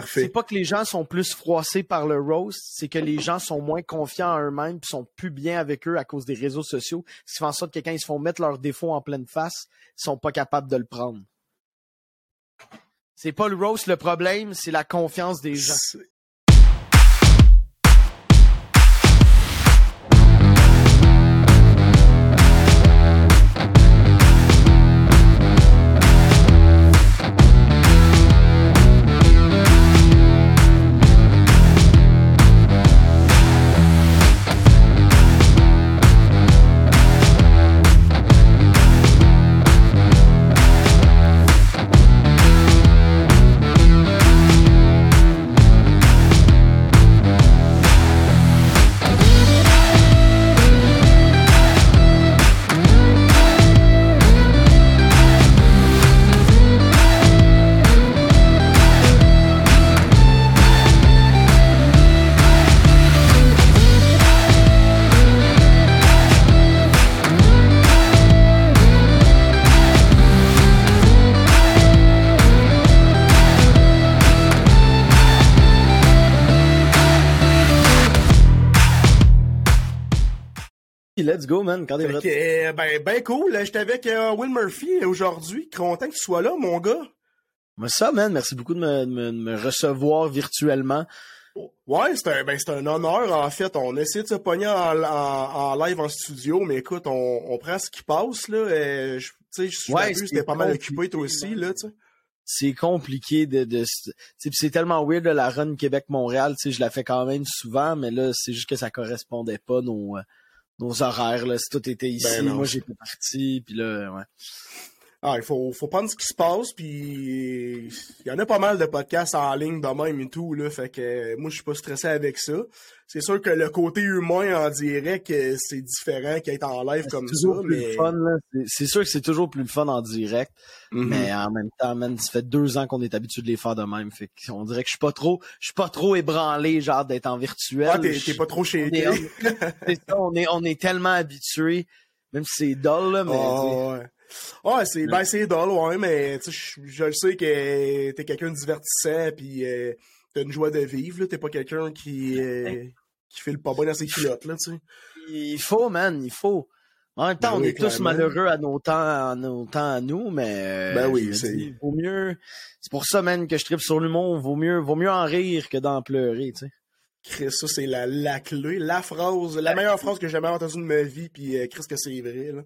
Parfait. C'est pas que les gens sont plus froissés par le roast, c'est que les gens sont moins confiants en eux-mêmes puis sont plus bien avec eux à cause des réseaux sociaux. Ce qui fait en sorte que quand ils se font mettre leurs défauts en pleine face, ils sont pas capables de le prendre. C'est pas le roast le problème, c'est la confiance des gens. Let's go, man. Quand que, euh, ben, ben cool. J'étais avec euh, Will Murphy aujourd'hui. Content que tu sois là, mon gars. Mais ça, man, merci beaucoup de me, de me- de me recevoir virtuellement. Ouais, c'est un, ben, c'est un honneur, en fait. On essaie de se pogner en, en, en live en studio, mais écoute, on, on prend ce qui passe, là. Euh, je- tu sais, je suis Ouais, c'était pas mal occupé, toi aussi, là, tu sais. c'est compliqué de, c'est tellement weird de la run Québec Montréal tu sais je la fais quand même souvent mais là c'est juste que ça correspondait pas nos nos horaires là si tout était ici. Ben moi j'étais parti puis là ouais. Ah, il faut, faut prendre ce qui se passe, puis il y en a pas mal de podcasts en ligne de même et tout, là, fait que moi, je suis pas stressé avec ça. C'est sûr que le côté humain en direct, c'est différent qu'être en live c'est comme ça, toujours plus mais... le fun là. C'est- c'est sûr que c'est toujours plus le fun en direct Mhm. mais en même temps man ça fait deux ans qu'on est habitué de les faire de même. Fait qu'on dirait que je suis pas trop je suis pas trop ébranlé genre d'être en virtuel. Ah, t'es Je- t'es pas trop on chez est, c'est ça, on est on est tellement habitué même si c'est dull là mais Ah, ouais. Ouais, c'est ben c'est drôle, ouais, mais tu sais, je, je le sais que t'es quelqu'un de divertissant, puis euh, t'as une joie de vivre, là. T'es pas quelqu'un qui euh, qui file pas bien dans ses culottes, là, tu sais. Il faut, man, il faut. En même temps, Ben on oui, est tous malheureux à nos temps, à nos temps à nous, mais euh, Ben oui, c'est- vaut mieux. C'est pour ça, man, que je tripe sur l'humour. Vaut mieux, vaut mieux en rire que d'en pleurer, tu sais. Chris, ça c'est la, la clé, la phrase, la meilleure phrase que j'ai jamais entendue de ma vie, puis euh, Chris que c'est vrai, là.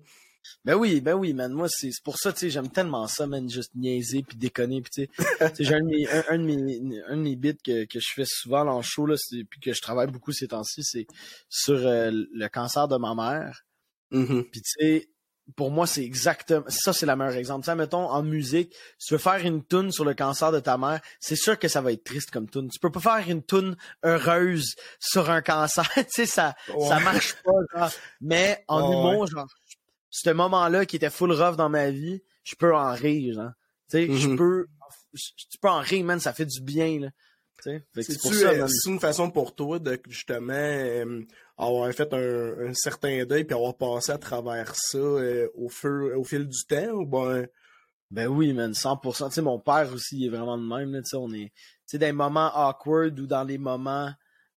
Ben oui, ben oui, man. Moi, c'est pour ça, tu sais, j'aime tellement ça, man, juste niaiser puis déconner, puis tu sais. J'ai un, de mes- un, un de mes, un de mes bits que, que je fais souvent dans le show, là, puis que je travaille beaucoup ces temps-ci, c'est sur euh, le cancer de ma mère. Mhm. Puis tu sais, pour moi, c'est exactement ça, c'est le meilleur exemple. Tu sais, mettons en musique, si tu veux faire une tune sur le cancer de ta mère, c'est sûr que ça va être triste comme tune. Tu peux pas faire une tune heureuse sur un cancer. tu sais, ça, ça marche pas. Genre. Mais en humour, genre, ce moment-là qui était full rough dans ma vie, je peux en rire. Genre. Tu sais, je Mhm. peux, tu peux en rire, man. Ça fait du bien. Là. C'est pour C'est-tu, ça, euh, une façon pour toi de justement euh, avoir fait un, un certain deuil puis avoir passé à travers ça euh, au feu au fil du temps ou ben? Ben oui, man, 100%. Tu sais, mon père aussi, il est vraiment de même, là, tu sais, on est, dans les moments awkward ou dans les moments,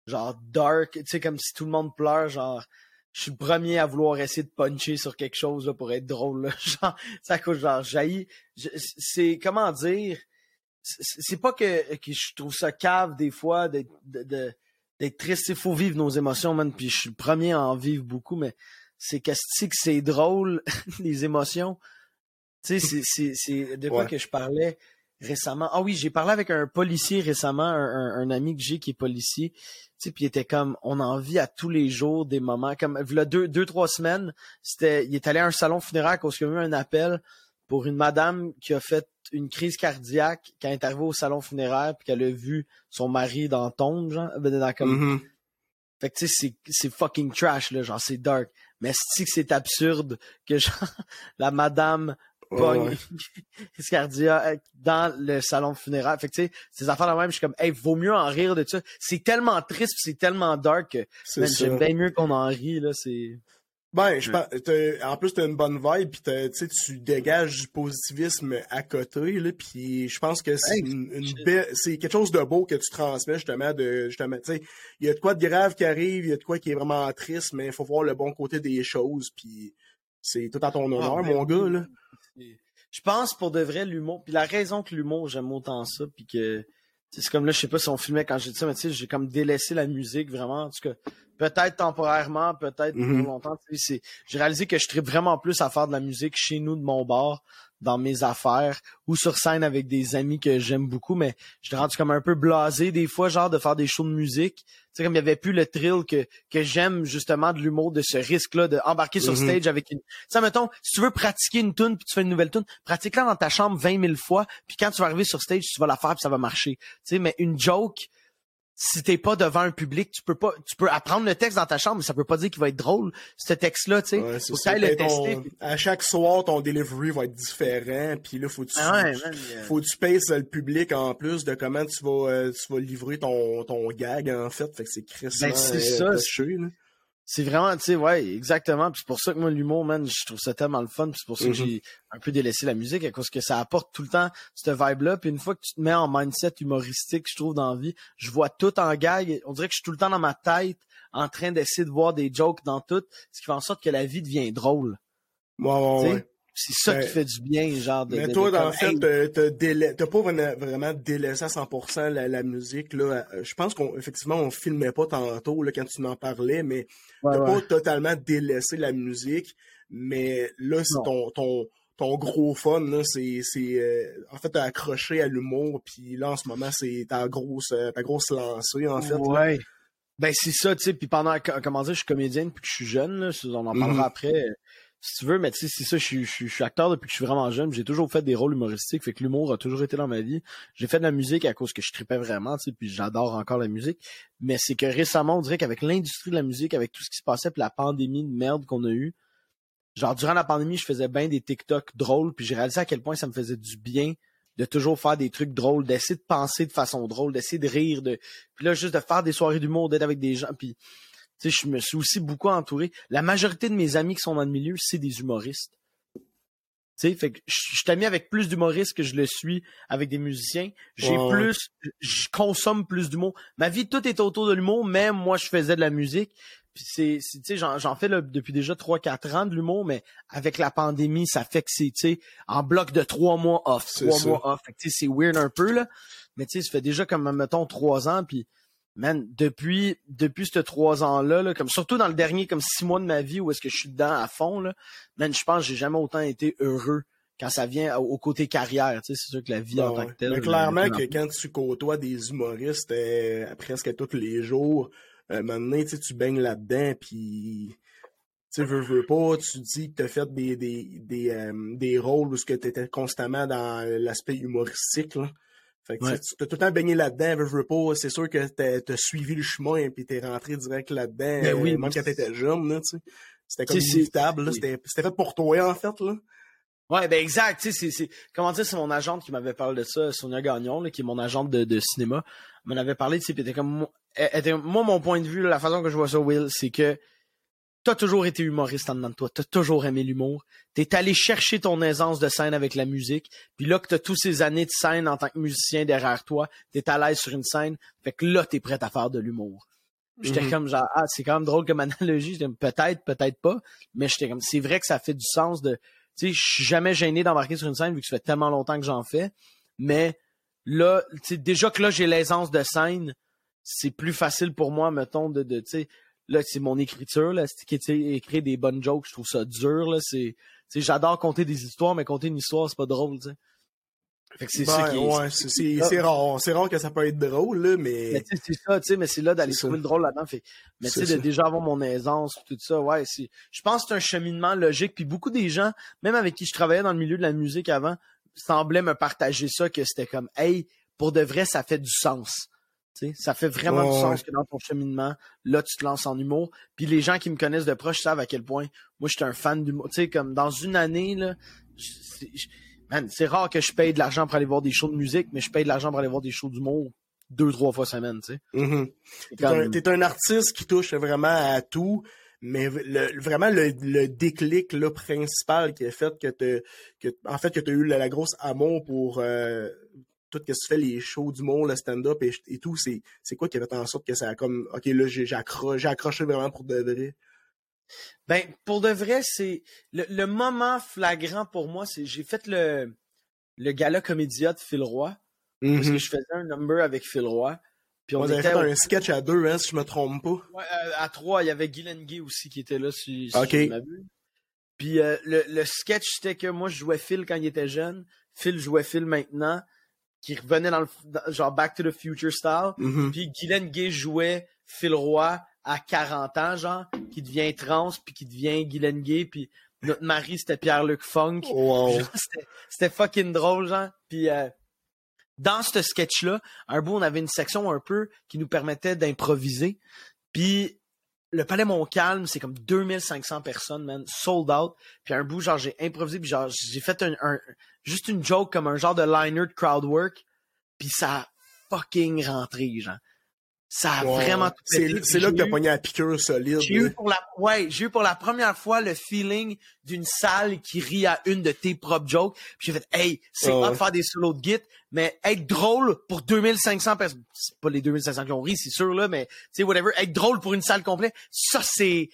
genre, dark, tu sais, comme si tout le monde pleure, genre, je suis le premier à vouloir essayer de puncher sur quelque chose, là, pour être drôle, là, genre, ça coûte, genre, jaillit, c'est, comment dire, c'est pas que, que je trouve ça cave, des fois, d'être, de, de- d'être triste, il faut vivre nos émotions, man, puis je suis le premier à en vivre beaucoup, mais c'est que c'est que c'est drôle, les émotions, tu sais, c'est- de quoi Ouais. que je parlais récemment. Ah oui, j'ai parlé avec un policier récemment, un, un- un ami que j'ai qui est policier. Tu sais, puis il était comme, on en vit à tous les jours des moments. Comme, là, deux, deux, trois semaines, c'était, il est allé à un salon funéraire parce qu'il y a eu un appel pour une madame qui a fait une crise cardiaque quand elle est arrivée au salon funéraire puis qu'elle a vu son mari dans la tombe, genre, ben, dans comme, mhm. fait que tu sais, c'est- c'est fucking trash, là, genre c'est dark. Mais c'est que c'est absurde que genre la madame pogne Ouais. cardiaque dans le salon funéraire. Fait que tu sais, ces affaires là même, je suis comme, hey, vaut mieux en rire de ça. C'est tellement triste, pis c'est tellement dark que j'aime bien mieux qu'on en rit, là, c'est. Ben, je en plus, t'as une bonne vibe, puis tu dégages du positivisme à côté, là, puis je pense que c'est une, belle, c'est quelque chose de beau que tu transmets, justement, de, justement, tu sais, il y a de quoi de grave qui arrive, il y a de quoi qui est vraiment triste, mais il faut voir le bon côté des choses, puis c'est tout à ton ah, honneur, ben mon gars, là. Je pense, pour de vrai, l'humour, puis la raison que l'humour, j'aime autant ça, puis que, c'est comme là, je sais pas si on filmait quand j'ai dit ça, mais tu sais, j'ai comme délaissé la musique, vraiment, en tout cas, peut-être temporairement, peut-être pour mm-hmm. longtemps. J'ai réalisé que je tripe vraiment plus à faire de la musique chez nous, de mon bar, dans mes affaires, ou sur scène avec des amis que j'aime beaucoup, mais je suis rendu comme un peu blasé des fois, genre de faire des shows de musique. Tu sais, comme il y avait plus le thrill que, que j'aime justement de l'humour, de ce risque-là, d'embarquer sur mm-hmm. stage avec une... Tu sais, mettons, si tu veux pratiquer une tune puis tu fais une nouvelle tune, pratique-la dans ta chambre 20 000 fois, puis quand tu vas arriver sur stage, tu vas la faire puis ça va marcher. Tu sais, mais une joke si t'es pas devant un public, tu peux pas, tu peux apprendre le texte dans ta chambre, mais ça peut pas dire qu'il va être drôle, ce texte-là, tu sais. Ouais, faut le tester. À chaque soir, ton delivery va être différent, puis là, faut que tu, ah faut que tu pèses le public en plus de comment tu vas, euh, tu vas livrer ton, ton gag, en fait. Fait que c'est crissement ben, c'est euh, ça, c'est vraiment, tu sais, ouais, exactement. Puis c'est pour ça que moi, l'humour, man, je trouve ça tellement le fun. Puis c'est pour ça que mm-hmm. j'ai un peu délaissé la musique, à cause que ça apporte tout le temps cette vibe-là. Puis une fois que tu te mets en mindset humoristique, je trouve, dans la vie, je vois tout en gag. On dirait que je suis tout le temps dans ma tête, en train d'essayer de voir des jokes dans tout, ce qui fait en sorte que la vie devient drôle. Ouais, ouais, ouais. C'est ça qui fait du bien, genre de. Mais toi, dans le fait, t'as pas vraiment délaissé à 100% la, la musique. Là. Euh, je pense qu'effectivement, on, filmait pas tantôt là, quand tu m'en parlais, mais t'as pas totalement délaissé la musique. Mais là, c'est ton, ton, ton gros fun, là, c'est. Euh, en fait, t'as accroché à l'humour, puis là, en ce moment, c'est ta grosse, euh, ta grosse lancée, en fait. Ouais. Ben, c'est ça, tu sais. Puis pendant, comment dire, je suis comédienne depuis que je suis jeune, là, on en parlera mm-hmm. après si tu veux, mais tu sais, c'est ça, je suis, acteur depuis que je suis vraiment jeune. J'ai toujours fait des rôles humoristiques, fait que l'humour a toujours été dans ma vie. J'ai fait de la musique à cause que je tripais vraiment, tu puis j'adore encore la musique. Mais c'est que récemment, on dirait qu'avec l'industrie de la musique, avec tout ce qui se passait, puis la pandémie de merde qu'on a eue, genre durant la pandémie, je faisais bien des TikTok drôles, puis j'ai réalisé à quel point ça me faisait du bien de toujours faire des trucs drôles, d'essayer de penser de façon drôle, d'essayer de rire, de puis là juste de faire des soirées d'humour, d'être avec des gens, puis sais, je me suis aussi beaucoup entouré. La majorité de mes amis qui sont dans le milieu, c'est des humoristes. Tu sais, fait que je suis ami avec plus d'humoristes que je le suis avec des musiciens. J'ai plus, je consomme plus d'humour. Ma vie, tout est autour de l'humour, même moi, je faisais de la musique. Puis c'est, tu sais, j'en fais depuis déjà 3-4 ans de l'humour, mais avec la pandémie, ça fait que c'est, tu sais, en bloc de trois mois off, trois mois off. Fait que tu sais, c'est weird un peu, là. Mais tu sais, ça fait déjà comme, mettons, trois ans, puis man, depuis, depuis ces trois ans-là, là, comme surtout dans le dernier comme six mois de ma vie où est-ce que je suis dedans à fond, là, man, je pense que j'ai jamais autant été heureux quand ça vient au, côté carrière. Tu sais, c'est sûr que la vie en tant que telle. Mais clairement que quand tu côtoies des humoristes euh, presque tous les jours, euh, maintenant, tu, tu baignes là-dedans, puis tu veux, veux pas, tu dis que tu as fait des, des, des, euh, des rôles où tu étais constamment dans l'aspect humoristique. Là. Fait que tu t'as tout le temps baigné là-dedans, veux, veux pas, c'est sûr que t'as suivi le chemin et t'es rentré direct là-dedans, ben oui, même quand t'étais jeune, là, tu sais. C'était comme inévitable, c'était fait pour toi, en fait, là. Ouais, ben exact, tu sais, c'est, comment dire, c'est mon agente qui m'avait parlé de ça, Sonia Gagnon, là, qui est mon agente de, de cinéma, m'en avait parlé, tu sais, était comme, était, moi, mon point de vue, la façon que je vois ça, Will, c'est que t'as toujours été humoriste en dedans de toi, t'as toujours aimé l'humour, t'es allé chercher ton aisance de scène avec la musique, puis là que t'as tous ces années de scène en tant que musicien derrière toi, t'es à l'aise sur une scène, fait que là t'es prêt à faire de l'humour. J'étais mhm. comme genre ah c'est quand même drôle comme analogie, peut-être peut-être pas, mais j'étais comme c'est vrai que ça fait du sens de tu sais je suis jamais gêné d'embarquer sur une scène vu que ça fait tellement longtemps que j'en fais, mais là tu sais déjà que là j'ai l'aisance de scène, c'est plus facile pour moi mettons de, de tu sais là c'est mon écriture là c'est écrire des bonnes jokes je trouve ça dur là c'est j'adore compter des histoires mais compter une histoire c'est pas drôle tu sais. Fait que c'est ça ben, qui ouais, c'est rare c'est rare que ça peut être drôle là mais, mais c'est ça tu sais mais c'est là d'aller trouver le drôle là-dedans fait mais tu sais de déjà avoir mon aisance tout ça ouais c'est je pense que c'est un cheminement logique puis beaucoup des gens même avec qui je travaillais dans le milieu de la musique avant semblaient me partager ça que c'était comme hey pour de vrai ça fait du sens ça fait vraiment du sens que dans ton cheminement, là, tu te lances en humour. Puis les gens qui me connaissent de proche savent à quel point moi, je suis un fan d'humour. Tu sais, comme dans une année, là, c'est rare que je paye de l'argent pour aller voir des shows de musique, mais je paye de l'argent pour aller voir des shows d'humour deux, trois fois semaine, tu sais. Mm-hmm. T'es un, artiste qui touche vraiment à tout, Mais le, vraiment, le, le déclic là, principal qui a fait que tu que en fait que tu as eu la, grosse amour pour euh, tout ce que tu fais, les shows du monde, le stand-up et, tout, c'est, c'est quoi qui a fait en sorte que ça a comme OK, là, j'ai, accroché, accroché vraiment pour de vrai? Ben, pour de vrai, c'est. Le, moment flagrant pour moi, c'est j'ai fait le, le gala comédia de Phil Roy. Parce que mm-hmm. je faisais un number avec Phil Roy. Puis on, avait fait un sketch à deux, hein, si je me trompe pas. Ouais, euh, à trois, il y avait Gay aussi qui était là, si, si okay. Puis euh, le, le, sketch, c'était que moi, je jouais Phil quand il était jeune. Phil jouait Phil maintenant, qui revenait dans le genre Back to the Future style. Mm-hmm. Puis Guylaine Gay jouait Phil Roy à 40 ans, genre, qui devient trans, puis qui devient Guylaine Gay, puis notre mari, c'était Pierre-Luc Funk. C'était fucking drôle, genre. Puis... Euh, dans ce sketch-là, un bout, on avait une section un peu qui nous permettait d'improviser. Puis le Palais Montcalm, c'est comme 2500 personnes, man, sold out. Puis un bout, genre, j'ai improvisé, puis genre, j'ai fait un, juste une joke comme un genre de liner de crowd work. Puis ça a fucking rentré, genre. Ça a vraiment tout C'est là que t'as pogné la piqûre solide. J'ai eu pour la, ouais, j'ai eu pour la première fois le feeling d'une salle qui rit à une de tes propres jokes. Puis j'ai fait, hey, c'est pas de faire des solos de git, mais être drôle pour 2500 personnes. C'est pas les 2500 qui ont ri, c'est sûr, là, mais, tu sais, whatever. Être drôle pour une salle complète, ça, c'est,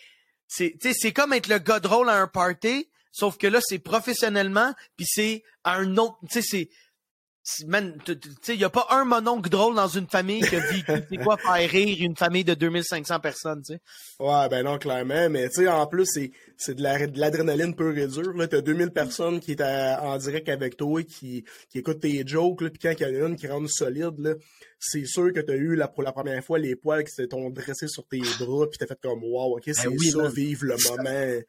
c'est, tu sais, c'est comme être le gars drôle à un party, sauf que là, c'est professionnellement, puis c'est à un autre, tu sais, c'est, man, tu sais, il y a pas un mononcle drôle dans une famille qui vit, c'est quoi faire rire une famille de 2500 personnes, tu sais. Ouais, ben non, clairement, mais tu sais, en plus, c'est, c'est de, l'adrénaline pure et dure, là. T'as 2000 personnes qui est en direct avec toi, qui, qui écoutent tes jokes, là, pis quand il y en a une qui rentre solide, là, c'est sûr que t'as eu, là, pour la première fois, les poils qui s'étaient dressés sur tes bras, pis t'as fait comme, wow, ok, ben c'est ça, vivre le moment.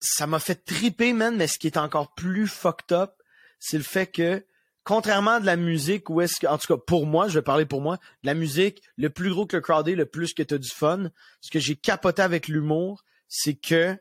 Ça m'a fait triper, man, mais ce qui est encore plus fucked up, c'est le fait que contrairement à de la musique où est-ce que, en tout cas pour moi, je vais parler pour moi, de la musique, le plus gros que le crowd est, le plus que tu as du fun, ce que j'ai capoté avec l'humour, c'est que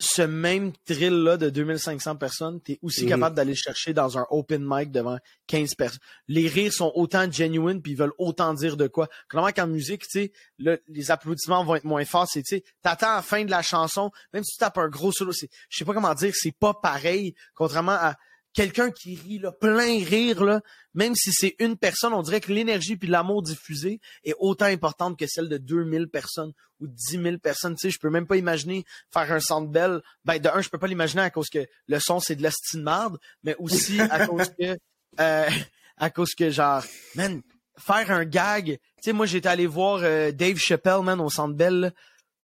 ce même thrill-là de 2500 personnes, tu es aussi mhm. capable d'aller chercher dans un open mic devant 15 personnes. Les rires sont autant genuine puis ils veulent autant dire de quoi. Clairement qu'en musique, tu sais, les applaudissements vont être moins forts. C'est, tu t'attends à la fin de la chanson, même si tu tapes un gros solo, je sais pas comment dire, c'est pas pareil, contrairement à, quelqu'un qui rit là, plein rire là, même si c'est une personne, on dirait que l'énergie puis l'amour diffusé est autant importante que celle de 2000 personnes ou 10 000 personnes. Tu sais, je peux même pas imaginer faire un centre belle. Ben de un, je peux pas l'imaginer à cause que le son c'est de la marde, mais aussi à cause que euh, à cause que genre, man, faire un gag. Tu sais, moi j'étais allé voir euh, Dave Chappelle, man, au centre belle.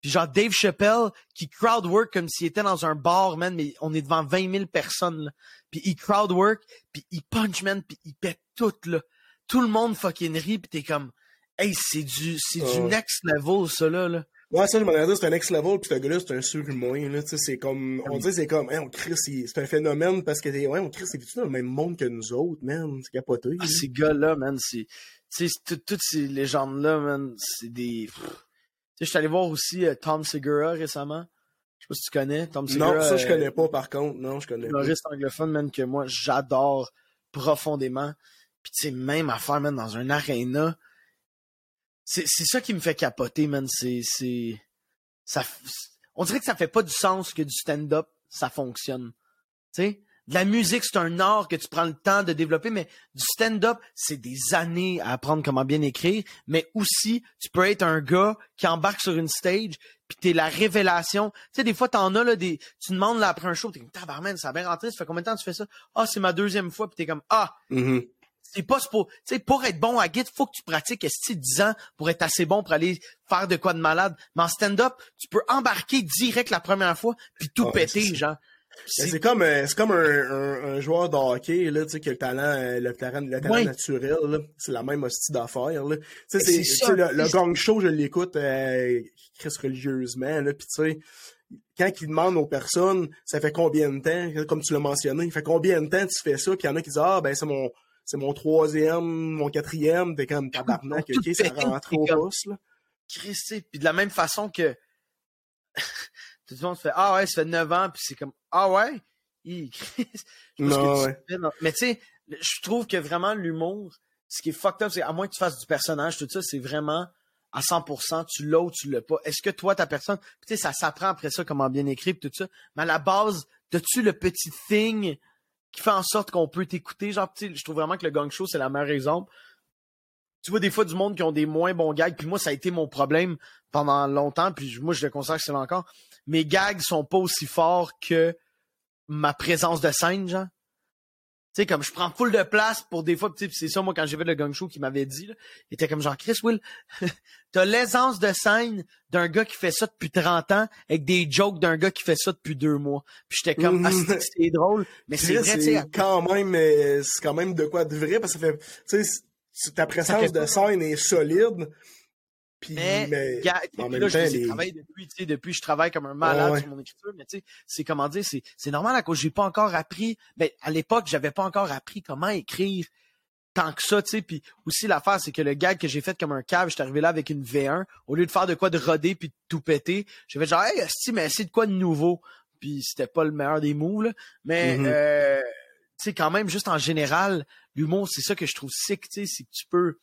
Puis genre Dave Chappelle qui crowdwork comme s'il était dans un bar, man, mais on est devant 20 000 personnes. Là puis il crowdwork, puis il punch, man, puis il pète tout, là. Tout le monde fucking rit, puis t'es comme, hey, c'est du, c'est du next level, ça, là, là. Ouais, ça, je m'en dit, c'est un next level, puis ce gars-là, c'est un surhumain, là, tu sais, c'est comme, on dit, c'est comme, hey, on crée, c'est un phénomène, parce que, ouais, on crée, c'est dans le même monde que nous autres, man, c'est capoté. Ah, ces gars-là, man, c'est, tu sais, toutes ces légendes-là, man, c'est des, tu sais, je suis allé voir aussi euh, Tom Segura récemment. Je sais pas si tu connais Tom Segura. Non, ça je connais pas par contre. Non, je connais. Humoriste anglophone, man, que moi j'adore profondément. Puis tu sais, même à faire, man, dans un aréna. C'est ça qui me fait capoter, man. C'est. Ça, on dirait que ça fait pas du sens que du stand-up, ça fonctionne. Tu sais? De la musique, c'est un art que tu prends le temps de développer, mais du stand-up, c'est des années à apprendre comment bien écrire. Mais aussi, tu peux être un gars qui embarque sur une stage, puis t'es la révélation. Tu sais, des fois, t'en as, là, des, tu demandes, là, après un show, t'es comme, tabarman, ça a bien rentré, ça fait combien de temps tu fais ça? Ah, c'est ma deuxième fois, puis t'es comme, ah! Mm-hmm. C'est pas pour, tu sais, pour être bon à Git, faut que tu pratiques, est 10 ans pour être assez bon pour aller faire de quoi de malade? Mais en stand-up, tu peux embarquer direct la première fois, puis tout péter, genre. C'est comme euh, c'est comme un, un, joueur de hockey là, tu sais, qui a le talent euh, le talent, le talent naturel. C'est la même hostie d'affaires. Le, le gang show, je l'écoute euh, religieusement. Là, quand il demande aux personnes, ça fait combien de temps, comme tu l'as mentionné, il fait combien de temps tu fais ça, puis il y en a qui disent Ah ben c'est mon c'est mon troisième, mon quatrième, t'es comme tabarnak, ok, ça rentre au boss là. Christy, puis de la même façon que tout le monde fait Ah ouais, ça fait 9 ans, puis c'est comme Ah ouais? non, Mais tu sais, je trouve que vraiment l'humour, ce qui est fucked up, c'est à moins que tu fasses du personnage, tout ça, c'est vraiment à 100%, tu l'as ou tu l'as pas. Est-ce que toi, ta personne, tu sais, ça s'apprend après ça, comment bien écrire, tout ça. Mais à la base, as-tu le petit thing qui fait en sorte qu'on peut t'écouter? Genre, tu sais, je trouve vraiment que le gang show, c'est la meilleure exemple. Tu vois des fois du monde qui ont des moins bons gags, puis moi, ça a été mon problème pendant longtemps, puis moi, je le considère que c'est encore. Mes gags sont pas aussi forts que ma présence de scène, genre. Tu sais, comme je prends full de place pour des fois, c'est ça, moi, quand j'ai vu le gang show qui m'avait dit, là, il était comme genre, Chris Will, t'as l'aisance de scène d'un gars qui fait ça depuis 30 ans avec des jokes d'un gars qui fait ça depuis deux mois. Puis j'étais comme, ah, c'est drôle, mais c'est vrai, c'est quand même, euh, c'est quand même de quoi de vrai, parce que ça fait, tu sais, ta présence de scène est solide, mais, mais là, je travaille depuis, tu sais, depuis, je travaille comme un malade sur mon écriture, mais tu sais, c'est comment dire, c'est, c'est normal à cause j'ai pas encore appris, ben, à l'époque, j'avais pas encore appris comment écrire tant que ça, tu sais, puis aussi l'affaire, c'est que le gag que j'ai fait comme un cave, j'étais arrivé là avec une V1, au lieu de faire de quoi de roder puis de tout péter, j'ai fait genre, hey, si, mais c'est de quoi de nouveau, puis c'était pas le meilleur des mots, là, mais, mm-hmm. euh, tu sais, quand même, juste en général, l'humour, c'est ça que je trouve sick, tu sais, c'est que tu peux,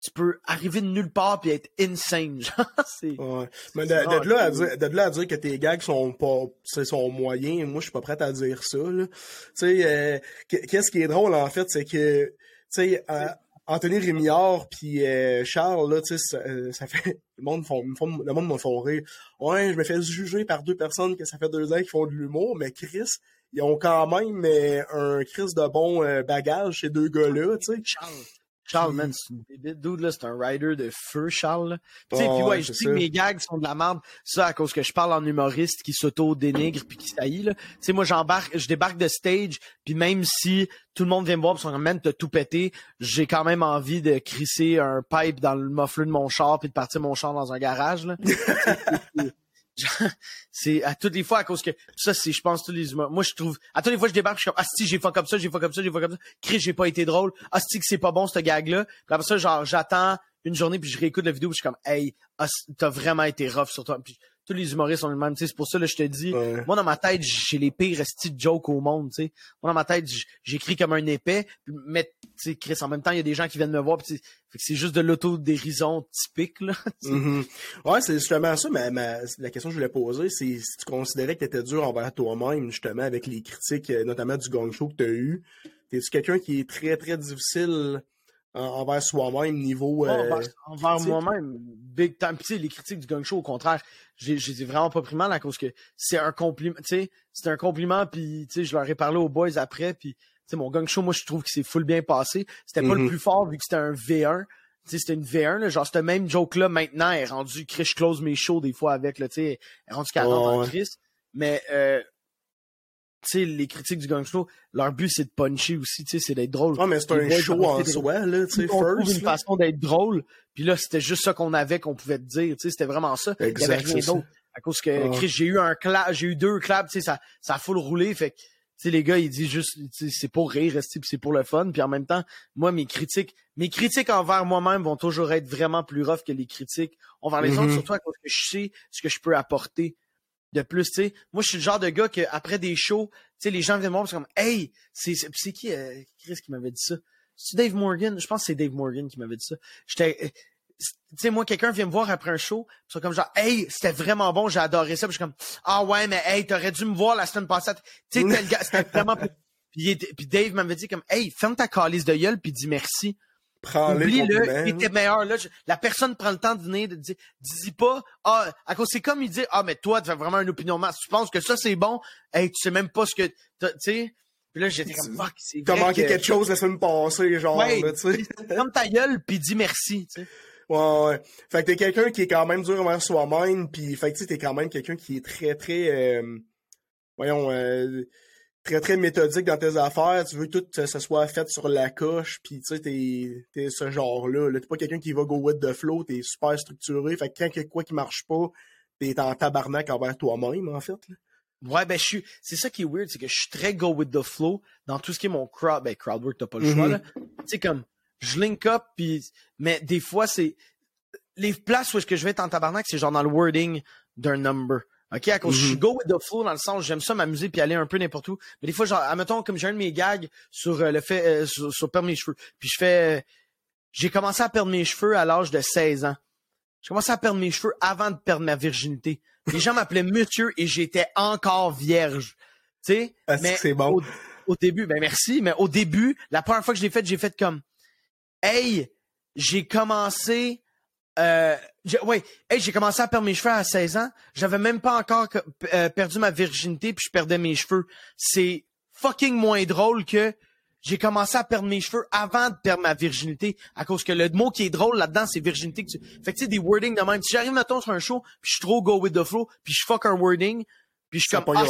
tu peux arriver de nulle part puis être insane. c'est, ouais. Mais de, là à dire, de là à dire que tes gags sont pas, sont moyens, moi je suis pas prêt à dire ça. Tu sais, euh, qu'est-ce qui est drôle en fait, c'est que, tu sais, euh, Anthony Rémillard puis euh, Charles là, tu sais, ça, fait le monde font, le monde me font rire. Ouais, je me fais juger par deux personnes que ça fait deux ans qu'ils font de l'humour, mais Chris, ils ont quand même un Chris de bon bagage ces deux gars-là, tu sais. Charles. Man, c'est une bébite. Dude, là, c'est un rider de feu, Charles. Tu sais, puis ouais, je dis que mes gags sont de la merde. Ça, à cause que je parle en humoriste qui s'auto-dénigre puis qui saillit, là. Tu sais, moi, j'embarque, je débarque de stage, puis même si tout le monde vient me voir pis sont comme, man, t'as tout pété, j'ai quand même envie de crisser un pipe dans le muffler de mon char puis de partir mon char dans un garage, là. c'est à toutes les fois à cause que ça c'est je pense tous les humains. Moi je trouve à toutes les fois je débarque je suis comme ah si j'ai fait comme ça j'ai fait comme ça j'ai fait comme ça. Chris j'ai pas été drôle. Ah si que c'est pas bon ce gag là après ça genre j'attends une journée puis je réécoute la vidéo puis je suis comme hey t'as vraiment été rough sur toi tous les humoristes sont les mêmes. C'est pour ça que je te dis, moi dans ma tête, j'ai les pires styles jokes au monde. Moi dans ma tête, j'écris comme un épais. Mais Chris, en même temps, il y a des gens qui viennent me voir. C'est juste de l'auto-dérision typique. Là, mm-hmm. Ouais, c'est justement ça. Mais, la question que je voulais poser, c'est si tu considérais que tu étais dur envers toi-même, justement, avec les critiques, euh, notamment du gang show que tu as eu. T'es-tu quelqu'un qui est très, très difficile envers soi-même niveau euh, envers, moi-même big time. Puis les critiques du gang show au contraire j'ai j'ai vraiment pas pris mal à cause que c'est un compliment tu sais c'est un compliment puis tu sais je leur ai parlé aux boys après puis tu sais mon gang show moi je trouve que c'est full bien passé. C'était pas le mm-hmm. plus fort vu que c'était un V1 tu sais c'était une V1 là, genre ce même joke là maintenant est rendu Chris close mes shows des fois avec là tu sais est rendu 40 oh, en Chris mais euh, sais, les critiques du gang show, leur but c'est de puncher aussi, tu sais, c'est d'être drôle. Ah, mais c'est un show en soi, là, tu sais, first. une façon d'être drôle, puis là, c'était juste ça qu'on avait, qu'on pouvait te dire, tu sais, c'était vraiment ça. Il y avait rien d'autre. À cause que, ah. Chris, j'ai eu un clap, j'ai eu deux claps, tu sais, ça, ça a full roulé, fait que, tu sais, les gars, ils disent juste, c'est pour rire, c'est pour le fun, puis en même temps, moi, mes critiques, mes critiques envers moi-même vont toujours être vraiment plus rough que les critiques envers les autres, mm-hmm. surtout à cause que je sais ce que je peux apporter de plus, tu sais. Moi, je suis le genre de gars que après des shows, tu sais, les gens viennent me voir, c'est comme, hey, c'est, c'est qui, euh, Chris qui m'avait dit ça? C'est Dave Morgan? Je pense que c'est Dave Morgan qui m'avait dit ça. J'étais, euh, tu sais, moi, quelqu'un vient me voir après un show, c'est comme genre, hey, c'était vraiment bon, j'ai adoré ça. Puis je suis comme, ah ouais, mais hey, t'aurais dû me voir la semaine passée. Tu sais, c'était vraiment. puis, puis Dave m'avait dit comme, hey, ferme ta calice de gueule puis dis merci. Oublie-le, il était meilleur. Là, la personne prend le temps de venir, de dire, dis pas, ah, à cause, c'est comme il dit, ah, mais toi, tu as vraiment une opinion masse. Tu penses que ça, c'est bon, hey, tu sais même pas ce que, tu sais? Puis là, j'étais comme, fuck, c'est T'as manqué quelque chose la semaine passée, genre, ouais, tu sais? Comme ta gueule, puis dis merci, tu sais. Ouais, ouais. Fait que t'es quelqu'un qui est quand même dur envers soi-même, puis fait que tu t'es quand même quelqu'un qui est très, très, euh, voyons, euh, très très méthodique dans tes affaires, tu veux que tout ça soit fait sur la coche, puis tu sais, t'es, es ce genre-là. -là, t'es pas quelqu'un qui va go with the flow, t'es super structuré, fait que quand quelque quoi qui marche pas, t'es en tabarnak envers toi-même, en fait. Là. Ouais, ben je suis. C'est ça qui est weird, c'est que je suis très go with the flow dans tout ce qui est mon crowd. Ben crowdwork, t'as pas le choix, mm-hmm. là. Tu sais, comme je link up, puis. Mais des fois, c'est. Les places où est-ce que je vais être en tabarnak, c'est genre dans le wording d'un number. OK, à cause je suis mm-hmm. go with the flow dans le sens j'aime ça m'amuser puis aller un peu n'importe où. Mais des fois genre admettons comme j'ai un de mes gags sur euh, le fait euh, sur, perdre mes cheveux. Puis je fais j'ai commencé à perdre mes cheveux à l'âge de 16 ans. J'ai commencé à perdre mes cheveux avant de perdre ma virginité. Les gens m'appelaient monsieur et j'étais encore vierge. Tu sais? Ah, c'est mais que c'est bon. au, au début, ben merci, mais au début, la première fois que je l'ai fait, j'ai fait comme Hey, j'ai commencé euh, ouais, hey, j'ai commencé à perdre mes cheveux à 16 ans. J'avais même pas encore que- euh, perdu ma virginité puis je perdais mes cheveux. C'est fucking moins drôle que j'ai commencé à perdre mes cheveux avant de perdre ma virginité à cause que le mot qui est drôle là-dedans c'est virginité que tu... fait que tu sais des wordings de même si j'arrive mettons sur un show puis je suis trop go with the flow puis je fuck un wording puis je suis comme ah pas.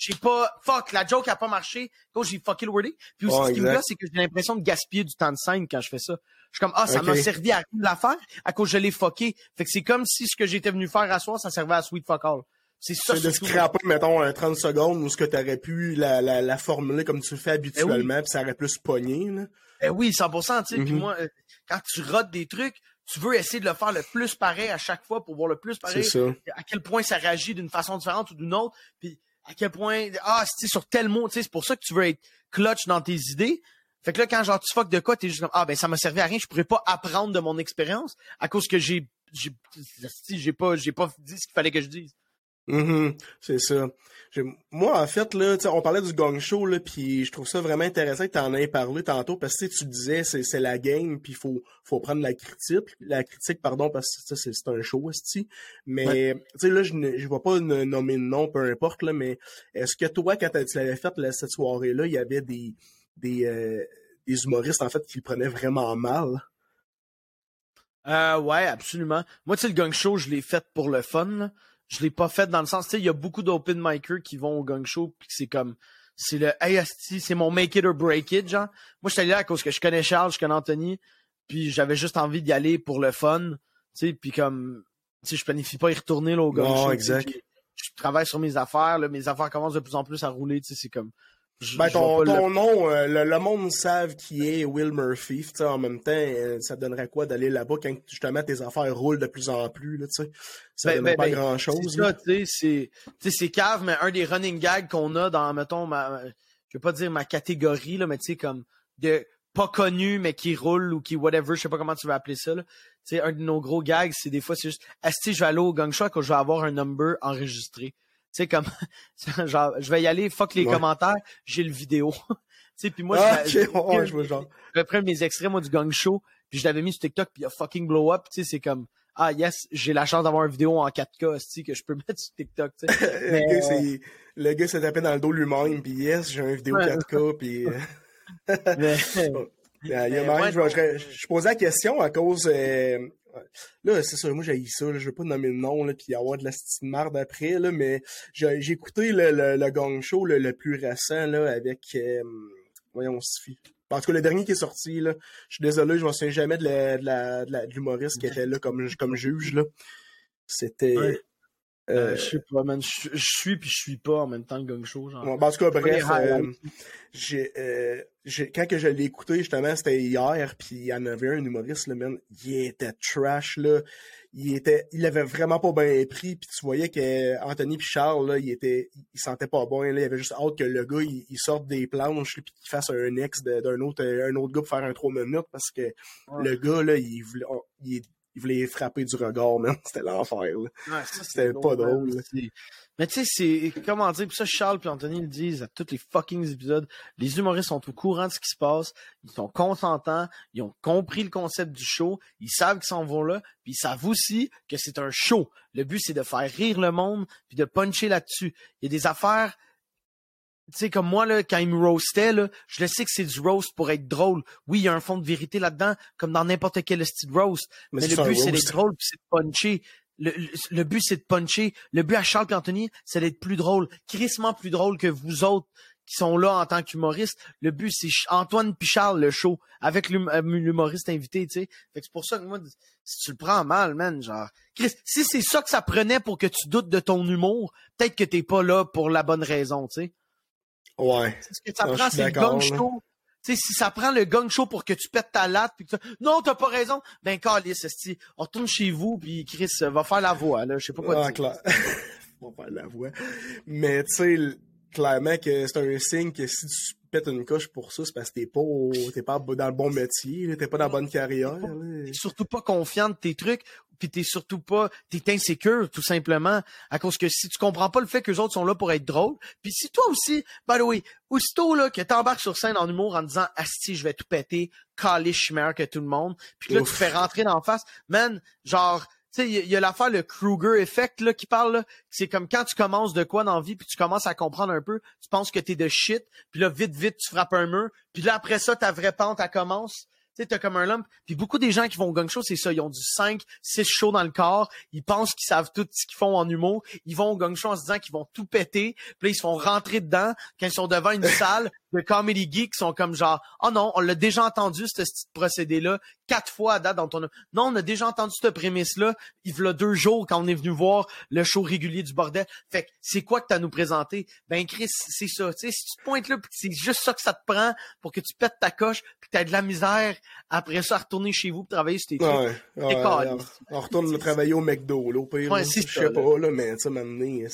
J'ai pas fuck la joke a pas marché quand j'ai fucké le wording puis aussi ce qui me gosse c'est que j'ai l'impression de gaspiller du temps de scène quand je fais ça je suis comme ah ça m'a servi à rien de la faire à cause que je l'ai fucké fait que c'est comme si ce que j'étais venu faire à soir ça servait à sweet fuck all c'est ça C'est de scraper, mettons, un 30 secondes où ce que t'aurais pu la, la, la formuler comme tu le fais habituellement, puis ça aurait plus pogné, là. Ben oui, 100%, tu sais. Puis Mhm. moi, euh, quand tu rotes des trucs, tu veux essayer de le faire le plus pareil à chaque fois pour voir le plus pareil. ça. À quel point ça réagit d'une façon différente ou d'une autre. Puis à quel point, ah, c'est sur tel mot, tu sais, c'est pour ça que tu veux être clutch dans tes idées. Fait que là, quand genre tu fuck de quoi, t'es juste comme, ah, ben ça m'a servi à rien, je pourrais pas apprendre de mon expérience à cause que j'ai, j'ai, j'ai pas, j'ai pas dit ce qu'il fallait que je dise. Mhm, c'est ça. Moi, en fait, là, on parlait du gong show, là, puis je trouve ça vraiment intéressant que tu en aies parlé tantôt, parce que tu sais, tu disais, c'est c'est la game, puis il faut, faut prendre la critique, la critique, pardon, parce que c'est un show, aussi. Mais, tu sais, là, je ne je vais pas nommer de nom, peu importe, là, mais est-ce que toi, quand tu l'avais fait, là, cette soirée-là, il y avait des, des, euh, des humoristes, en fait, qui le prenaient vraiment mal? Euh, ouais, absolument. Moi, tu sais, le gang show, je l'ai fait pour le fun. là. Je l'ai pas fait dans le sens, tu sais, il y a beaucoup d'open micers qui vont au gang show puis c'est comme, c'est le, hey, c'est mon make it or break it, genre. Moi, j'étais allé là à cause que je connais Charles, je connais Anthony, puis j'avais juste envie d'y aller pour le fun, tu sais, puis comme, tu sais, je planifie pas y retourner là au gang Non, show. exact. Je travaille sur mes affaires, là, mes affaires commencent de plus en plus à rouler, tu sais, c'est comme, je, Ben, ton, le- nom, euh, le, le monde savent qui est Will Murphy. En même temps, euh, ça te donnerait quoi d'aller là-bas quand justement tes affaires roulent de plus en plus, là, tu sais? Ça Ben, ben, pas grand-chose. C'est cave, mais un des running gags qu'on a dans, mettons, ma, je vais pas dire ma catégorie, là, mais tu sais, comme, de pas connu, mais qui roule ou qui whatever, je sais pas comment tu vas appeler ça, là. Tu sais, un de nos gros gags, c'est des fois, c'est juste, Asti, je vais aller au gang show quand je vais avoir un number enregistré? Tu sais, comme, genre, je vais y aller, fuck les Ouais. commentaires, j'ai le vidéo. tu sais, puis moi, ah, je, ok, ouais, je vois genre. je prends mes extraits, moi, du gang show, puis je l'avais mis sur TikTok, puis il a fucking blow up, tu sais, c'est comme, ah yes, j'ai la chance d'avoir une vidéo en 4K, asti, que je peux mettre sur TikTok, tu sais. le, Mais, gars, euh, le gars s'est tapé dans le dos lui-même, puis yes, j'ai une vidéo Ouais. 4K, puis... euh, Mais, Il y a- même- ouais, je- je posais la question à cause. euh, là, c'est ça, moi j'ai ça, là, je veux pas nommer le nom, là, puis avoir de la petite marde après, là, mais j'ai écouté le, le, le Gong Show le, le plus récent là, avec. euh, voyons, Sophie. En tout cas, le dernier qui est sorti, là, je suis désolé, je me souviens jamais de la- de la- de la- l'humoriste qui était là comme, comme juge. là. C'était. Ouais. Euh, euh, je sais pas, man, je, je suis puis je suis pas en même temps le gang show, genre. Ben, en tout cas, bref, euh, j'ai, euh, j'ai- quand que je l'ai écouté, justement, c'était hier, puis il y en avait un humoriste, le man, il était trash, là. Il était, il avait vraiment pas bien pris, puis tu voyais que Anthony puis Charles, là, il était, il sentait pas bon, là. Il avait juste hâte que le gars, il, il sorte des planches, puis qu'il fasse un ex d'un autre, un autre gars pour faire un 3 minutes, parce que le gars, là, il voulait, il, il voulait frapper du regard, man. C'était l'enfer, là. Ouais, C'était pas drôle. C'est- Mais tu sais, c'est, comment dire, pis ça, Charles puis Anthony le disent à tous les fucking épisodes, les humoristes sont au courant de ce qui se passe, ils sont consentants, ils ont compris le concept du show, ils savent qu'ils s'en vont là, puis ils savent aussi que c'est un show. Le but, c'est de faire rire le monde, puis de puncher là-dessus. Il y a des affaires, tu sais, comme moi, là, quand ils me roastaient, là, je le sais que c'est du roast pour être drôle. Oui, il y a un fond de vérité là-dedans, comme dans n'importe quel style roast. Mais, c'est le but, c'est d'être drôle, puis c'est de puncher. Le, le, le but, c'est de puncher. Le but à Charles Anthony, c'est d'être plus drôle. Crissement plus drôle que vous autres qui sont là en tant qu'humoristes. Le but, c'est Antoine puis Charles, le show, avec euh, l'humoriste invité, tu sais. Fait que c'est pour ça que moi, si tu le prends mal, man, genre... Chris, si c'est ça que ça prenait pour que tu doutes de ton humour, peut-être que t'es pas là pour la bonne raison, tu sais. Ouais. Ce que ça Non, prend, c'est le là. show. Tu sais, si ça prend le gang show pour que tu pètes ta latte, puis que tu... non, t'as pas raison, ben calice, esti, on retourne chez vous, puis Chris euh, va faire la voix, là, je sais pas quoi Ah, dire. va faire la voix. Mais tu sais, clairement que c'est un signe que si tu pètent une coche pour ça, c'est parce que t'es pas, au- t'es pas dans le bon métier, t'es pas dans la bonne carrière. T'es surtout pas confiant de tes trucs, puis t'es surtout pas, t'es insécure, tout simplement, à cause que si tu comprends pas le fait que les autres sont là pour être drôles, puis si toi aussi, by the way, aussitôt, là, que t'embarques sur scène en humour en disant, asti, je vais tout péter, calé, je suis meilleur que tout le monde, puis que là, tu te fais rentrer dans la face, man, genre, tu sais, il y, a- l'affaire, le Kruger effect, là, qui parle. C'est comme quand tu commences de quoi dans la vie, puis tu commences à comprendre un peu, tu penses que t'es de shit, puis là, vite, vite, tu frappes un mur, puis là, après ça, ta vraie pente, elle commence. Tu sais, t'as comme un lump. Puis beaucoup des gens qui vont au gang show, c'est ça. Ils ont du 5, 6 shows dans le corps. Ils pensent qu'ils savent tout ce qu'ils font en humour. Ils vont au gang show en se disant qu'ils vont tout péter. Puis là, ils se font rentrer dedans. Quand ils sont devant une salle de comedy geeks, ils sont comme genre, oh non, on l'a déjà entendu, ce petit procédé-là, quatre fois à date dans ton... Non, on a déjà entendu cette prémisse-là. Il y a deux jours quand on est venu voir le show régulier du bordel. Fait que c'est quoi que t'as à nous présenter? Ben, Chris, c'est ça. Tu sais, si tu te pointes là, puis que c'est juste ça que ça te prend pour que tu pètes ta coche, puis que t'as de la misère après ça retourner chez vous pour travailler sur tes trucs. Ouais, ouais, on, on retourne travailler au McDo, là, au pire. Ouais, là. je sais pas, là, mais tu sais, m'amener,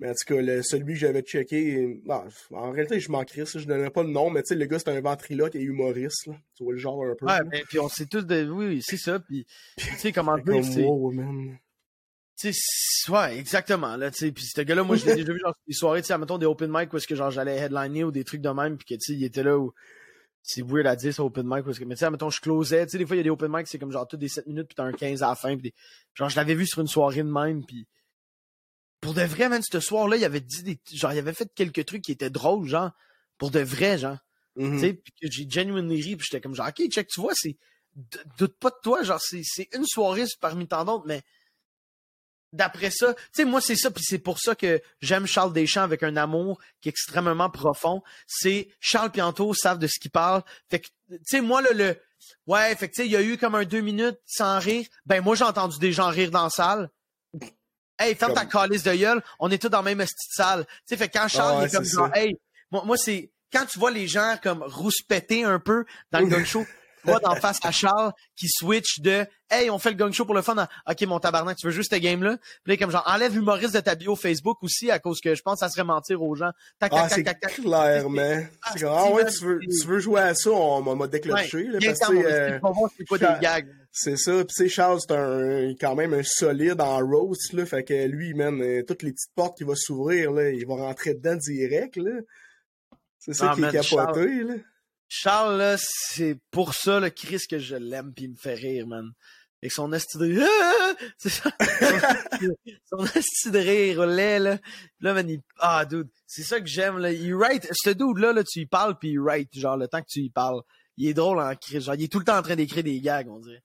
mais en tout cas, le- celui que j'avais checké, bah, en réalité, je m'en crisse, je donnais pas le nom, mais tu sais, le gars, c'est un ventriloque et humoriste, là. Tu vois le genre un peu. Ouais, là. ben, puis on sait tous de. Oui, oui, c'est ça. Puis, tu sais, comment dire, Comme, c'est. tu sais, ouais, exactement, là, tu sais. Puis ce gars-là, moi, je l'ai déjà vu, genre, des soirées, tu sais, mettons des open mic où est-ce que, genre, j'allais headliner ou des trucs de même, puis que, tu sais, il était là où. C'est weird à dire, ça, open mic, parce que, mais tu sais, mettons, je closais, tu sais, des fois, il y a des open mic, c'est comme, genre, tous des 7 minutes, puis t'as un 15 à la fin, puis des- genre, je l'avais vu sur une soirée de même, puis. Pour de vrai, man, ce soir-là, il avait dit des. Genre, il avait fait quelques trucs qui étaient drôles, genre. Pour de vrai, genre. Mhm. Tu sais, puis que j'ai genuinely ri, puis j'étais comme genre, ok, check, tu vois, c'est, doute pas de toi, genre, c'est, c'est une soirée parmi tant d'autres, mais d'après ça, tu sais, moi, c'est ça, puis c'est pour ça que j'aime Charles Deschamps avec un amour qui est extrêmement profond, c'est Charles Pianto savent de ce qu'ils parlent, fait que, tu sais, moi, là, le, ouais, fait que, tu sais, il y a eu comme un deux minutes sans rire, ben, moi, j'ai entendu des gens rire dans la salle, Hey, ferme ta calice de gueule, on est tous dans la même petite salle. Tu sais, fait que quand Charles Ah ouais, il est comme genre, hey, moi, moi c'est quand tu vois les gens comme rouspéter un peu dans le gang show, vois d'en face à Charles qui switch de Hey, on fait le gang show pour le fun. à, Ok, mon tabarnak, tu veux juste cette game-là? Puis comme genre, enlève humoriste de ta bio Facebook aussi à cause que je pense que ça serait mentir aux gens. Tac, Ah, tac, c'est tac, tac, tac. clairement. Ah, ah ouais, tu veux, tu veux jouer à ça, on m'a m'a Ouais, déclenché, là, parce euh, c'est quoi Charles- des gags. C'est ça. Puis, tu sais, Charles, c'est un, quand même un solide en roast, là. Fait que lui, man, euh, toutes les petites portes qui vont s'ouvrir, là, il va rentrer dedans direct, là. C'est ça Ah, qui est capoté, là. Charles, c'est pour ça, le Chris, que je l'aime pis il me fait rire, man. Avec son esti de rire. Ah! C'est ça. son esti de rire laid, là. Puis Là, man, il... Ah, dude. C'est ça que j'aime, là. Il write. Ce dude-là, là, tu y parles pis il write. Genre, le temps que tu y parles. Il est drôle en Chris. Genre, il est tout le temps en train d'écrire des gags, on dirait.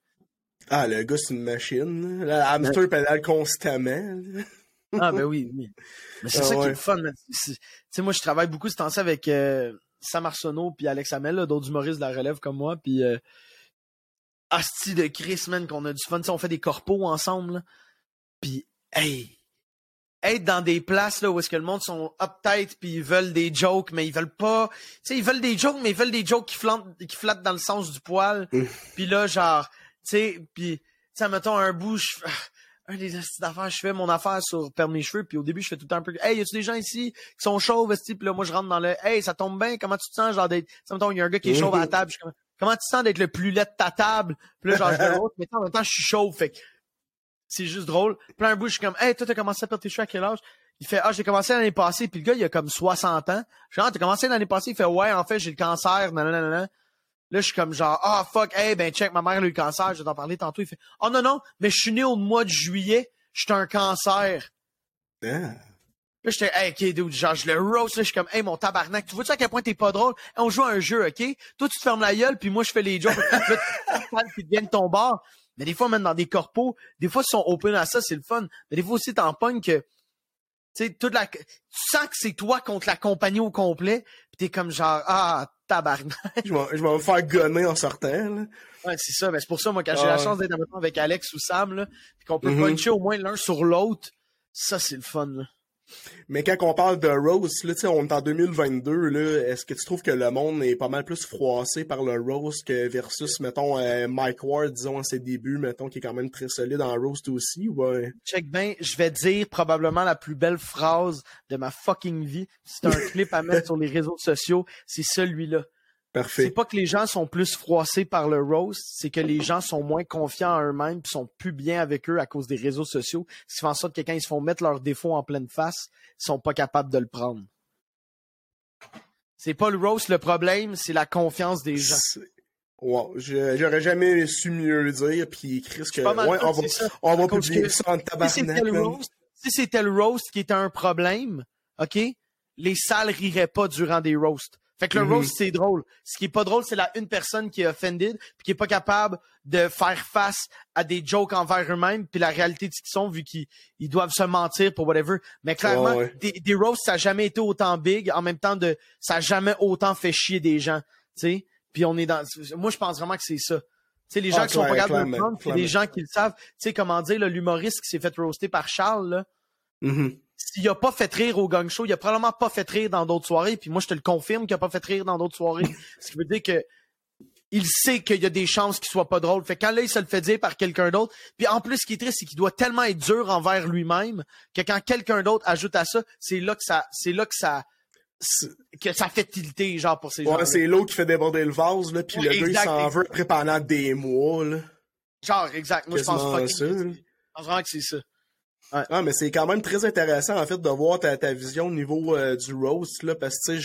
Ah, le gars, c'est une machine, là. La hamster pédale constamment, là. Ah, ben oui, oui. Mais c'est Ah ça qui est le fun, Tu sais, moi, je travaille beaucoup ce temps-ci avec euh, Sam Arsenault puis Alex Hamel, d'autres humoristes de la relève comme moi, puis euh, Asti de Chris, man, qu'on a du fun. Tu sais, on fait des corpos ensemble. Puis, hey, être dans des places, là, où est-ce que le monde sont uptight puis ils veulent des jokes, mais ils veulent pas... Tu sais, ils veulent des jokes, mais ils veulent des jokes qui flattent, qui flattent dans le sens du poil. Puis là, genre, tu sais, puis, tu sais, mettons un bout, je fais- un des astuces d'affaires, je fais mon affaire sur perdre mes cheveux, puis au début, je fais tout le temps un peu, hey, y a-tu des gens ici qui sont chauves, puis là, moi, je rentre dans le, hey, ça tombe bien, comment tu te sens, genre, d'être, sais, mettons, il y a un gars qui est chauve à la table, je suis comme, comment tu te sens d'être le plus laid de ta table? Puis là, genre, je l'autre, mais en même temps, je suis chauve, fait que c'est juste drôle. Là, un bout, je suis comme, hey, toi, t'as commencé à perdre tes cheveux à quel âge? Il fait, ah, j'ai commencé l'année passée, puis le gars, il a comme 60 ans. Je suis, ah, t'as commencé l'année passée? Il fait, ouais, en fait, j'ai le cancer, nanana. Là, je suis comme genre, ah, fuck, hey, ben, check, ma mère a eu le cancer, je vais t'en parler tantôt. Il fait, oh non, non, mais je suis né au mois de juillet, j'étais un cancer. Ah. Là, j'étais, hey, ok, dude, genre, je le roast, là, je suis comme, hey, mon tabarnak, tu vois-tu à quel point t'es pas drôle? Hey, on joue à un jeu, ok? Toi, tu te fermes la gueule, puis moi, je fais les jokes, puis deviennent ton bar. Mais des fois, même dans des corpos, des fois, ils sont open à ça, c'est le fun. Mais des fois aussi, t'en pognes que, tu sais, toute la, tu sens que c'est toi contre la compagnie au complet, puis t'es comme genre, ah, tabarnak. Je vais, je vais me faire gonner en sortant, là. Ouais, c'est ça. Ben, c'est pour ça, moi, quand j'ai Ah la ouais. chance d'être avec Alex ou Sam, là, puis qu'on peut Mhm. puncher au moins l'un sur l'autre, ça, c'est le fun, là. Mais quand on parle de roast, là, on est en 2022, là, est-ce que tu trouves que le monde est pas mal plus froissé par le roast que versus, mettons, euh, Mike Ward, disons, à ses débuts, mettons, qui est quand même très solide en roast aussi, ouais? Check ben, je vais dire probablement la plus belle phrase de ma fucking vie. C'est un clip à mettre sur les réseaux sociaux, c'est celui-là. Parfait. C'est pas que les gens sont plus froissés par le roast, c'est que les gens sont moins confiants en eux-mêmes puis sont plus bien avec eux à cause des réseaux sociaux. Ce qui fait en sorte que quand ils se font mettre leurs défauts en pleine face, ils sont pas capables de le prendre. C'est pas le roast le problème, c'est la confiance des gens. Wow, j'aurais jamais su mieux le dire, puis Chris, que, ouais, on va, ça. on va publier que ça en tabarnak. si c'était le roast qui était un problème, OK? Les salles riraient pas durant des roasts. Fait que le Mhm. roast, c'est drôle. Ce qui est pas drôle, c'est la une personne qui est offended puis qui est pas capable de faire face à des jokes envers eux-mêmes puis la réalité de ce qu'ils sont vu qu'ils ils doivent se mentir pour whatever. Mais clairement, ouais. des, des roasts, ça a jamais été autant big. En même temps, de ça a jamais autant fait chier des gens. Tu sais? Puis on est dans. Moi, je pense vraiment que c'est ça. Tu sais, les gens Ah, qui sont pas capables de le prendre, clairement. gens qui le savent. Tu sais, comment dire, l'humoriste qui s'est fait roaster par Charles, là, Mhm. s'il a pas fait rire au gang show, il a probablement pas fait rire dans d'autres soirées. Puis moi, je te le confirme qu'il a pas fait rire dans d'autres soirées. Ce qui veut dire que il sait qu'il y a des chances qu'il soit pas drôle. Fait que quand là, il se le fait dire par quelqu'un d'autre. Puis en plus, ce qui est triste, c'est qu'il doit tellement être dur envers lui-même que quand quelqu'un d'autre ajoute à ça, c'est là que ça, c'est là que ça, C'est- que ça fait tilter, genre, pour ces gens. Ouais, c'est l'eau qui fait déborder le vase, là, puis Ouais, le gars, il s'en veut après pendant des mois, là. Genre, exact. Moi, je pense là. Je pense vraiment que c'est ça. Ah, mais c'est quand même très intéressant, en fait, de voir ta, vision au niveau euh, du roast, là, parce que,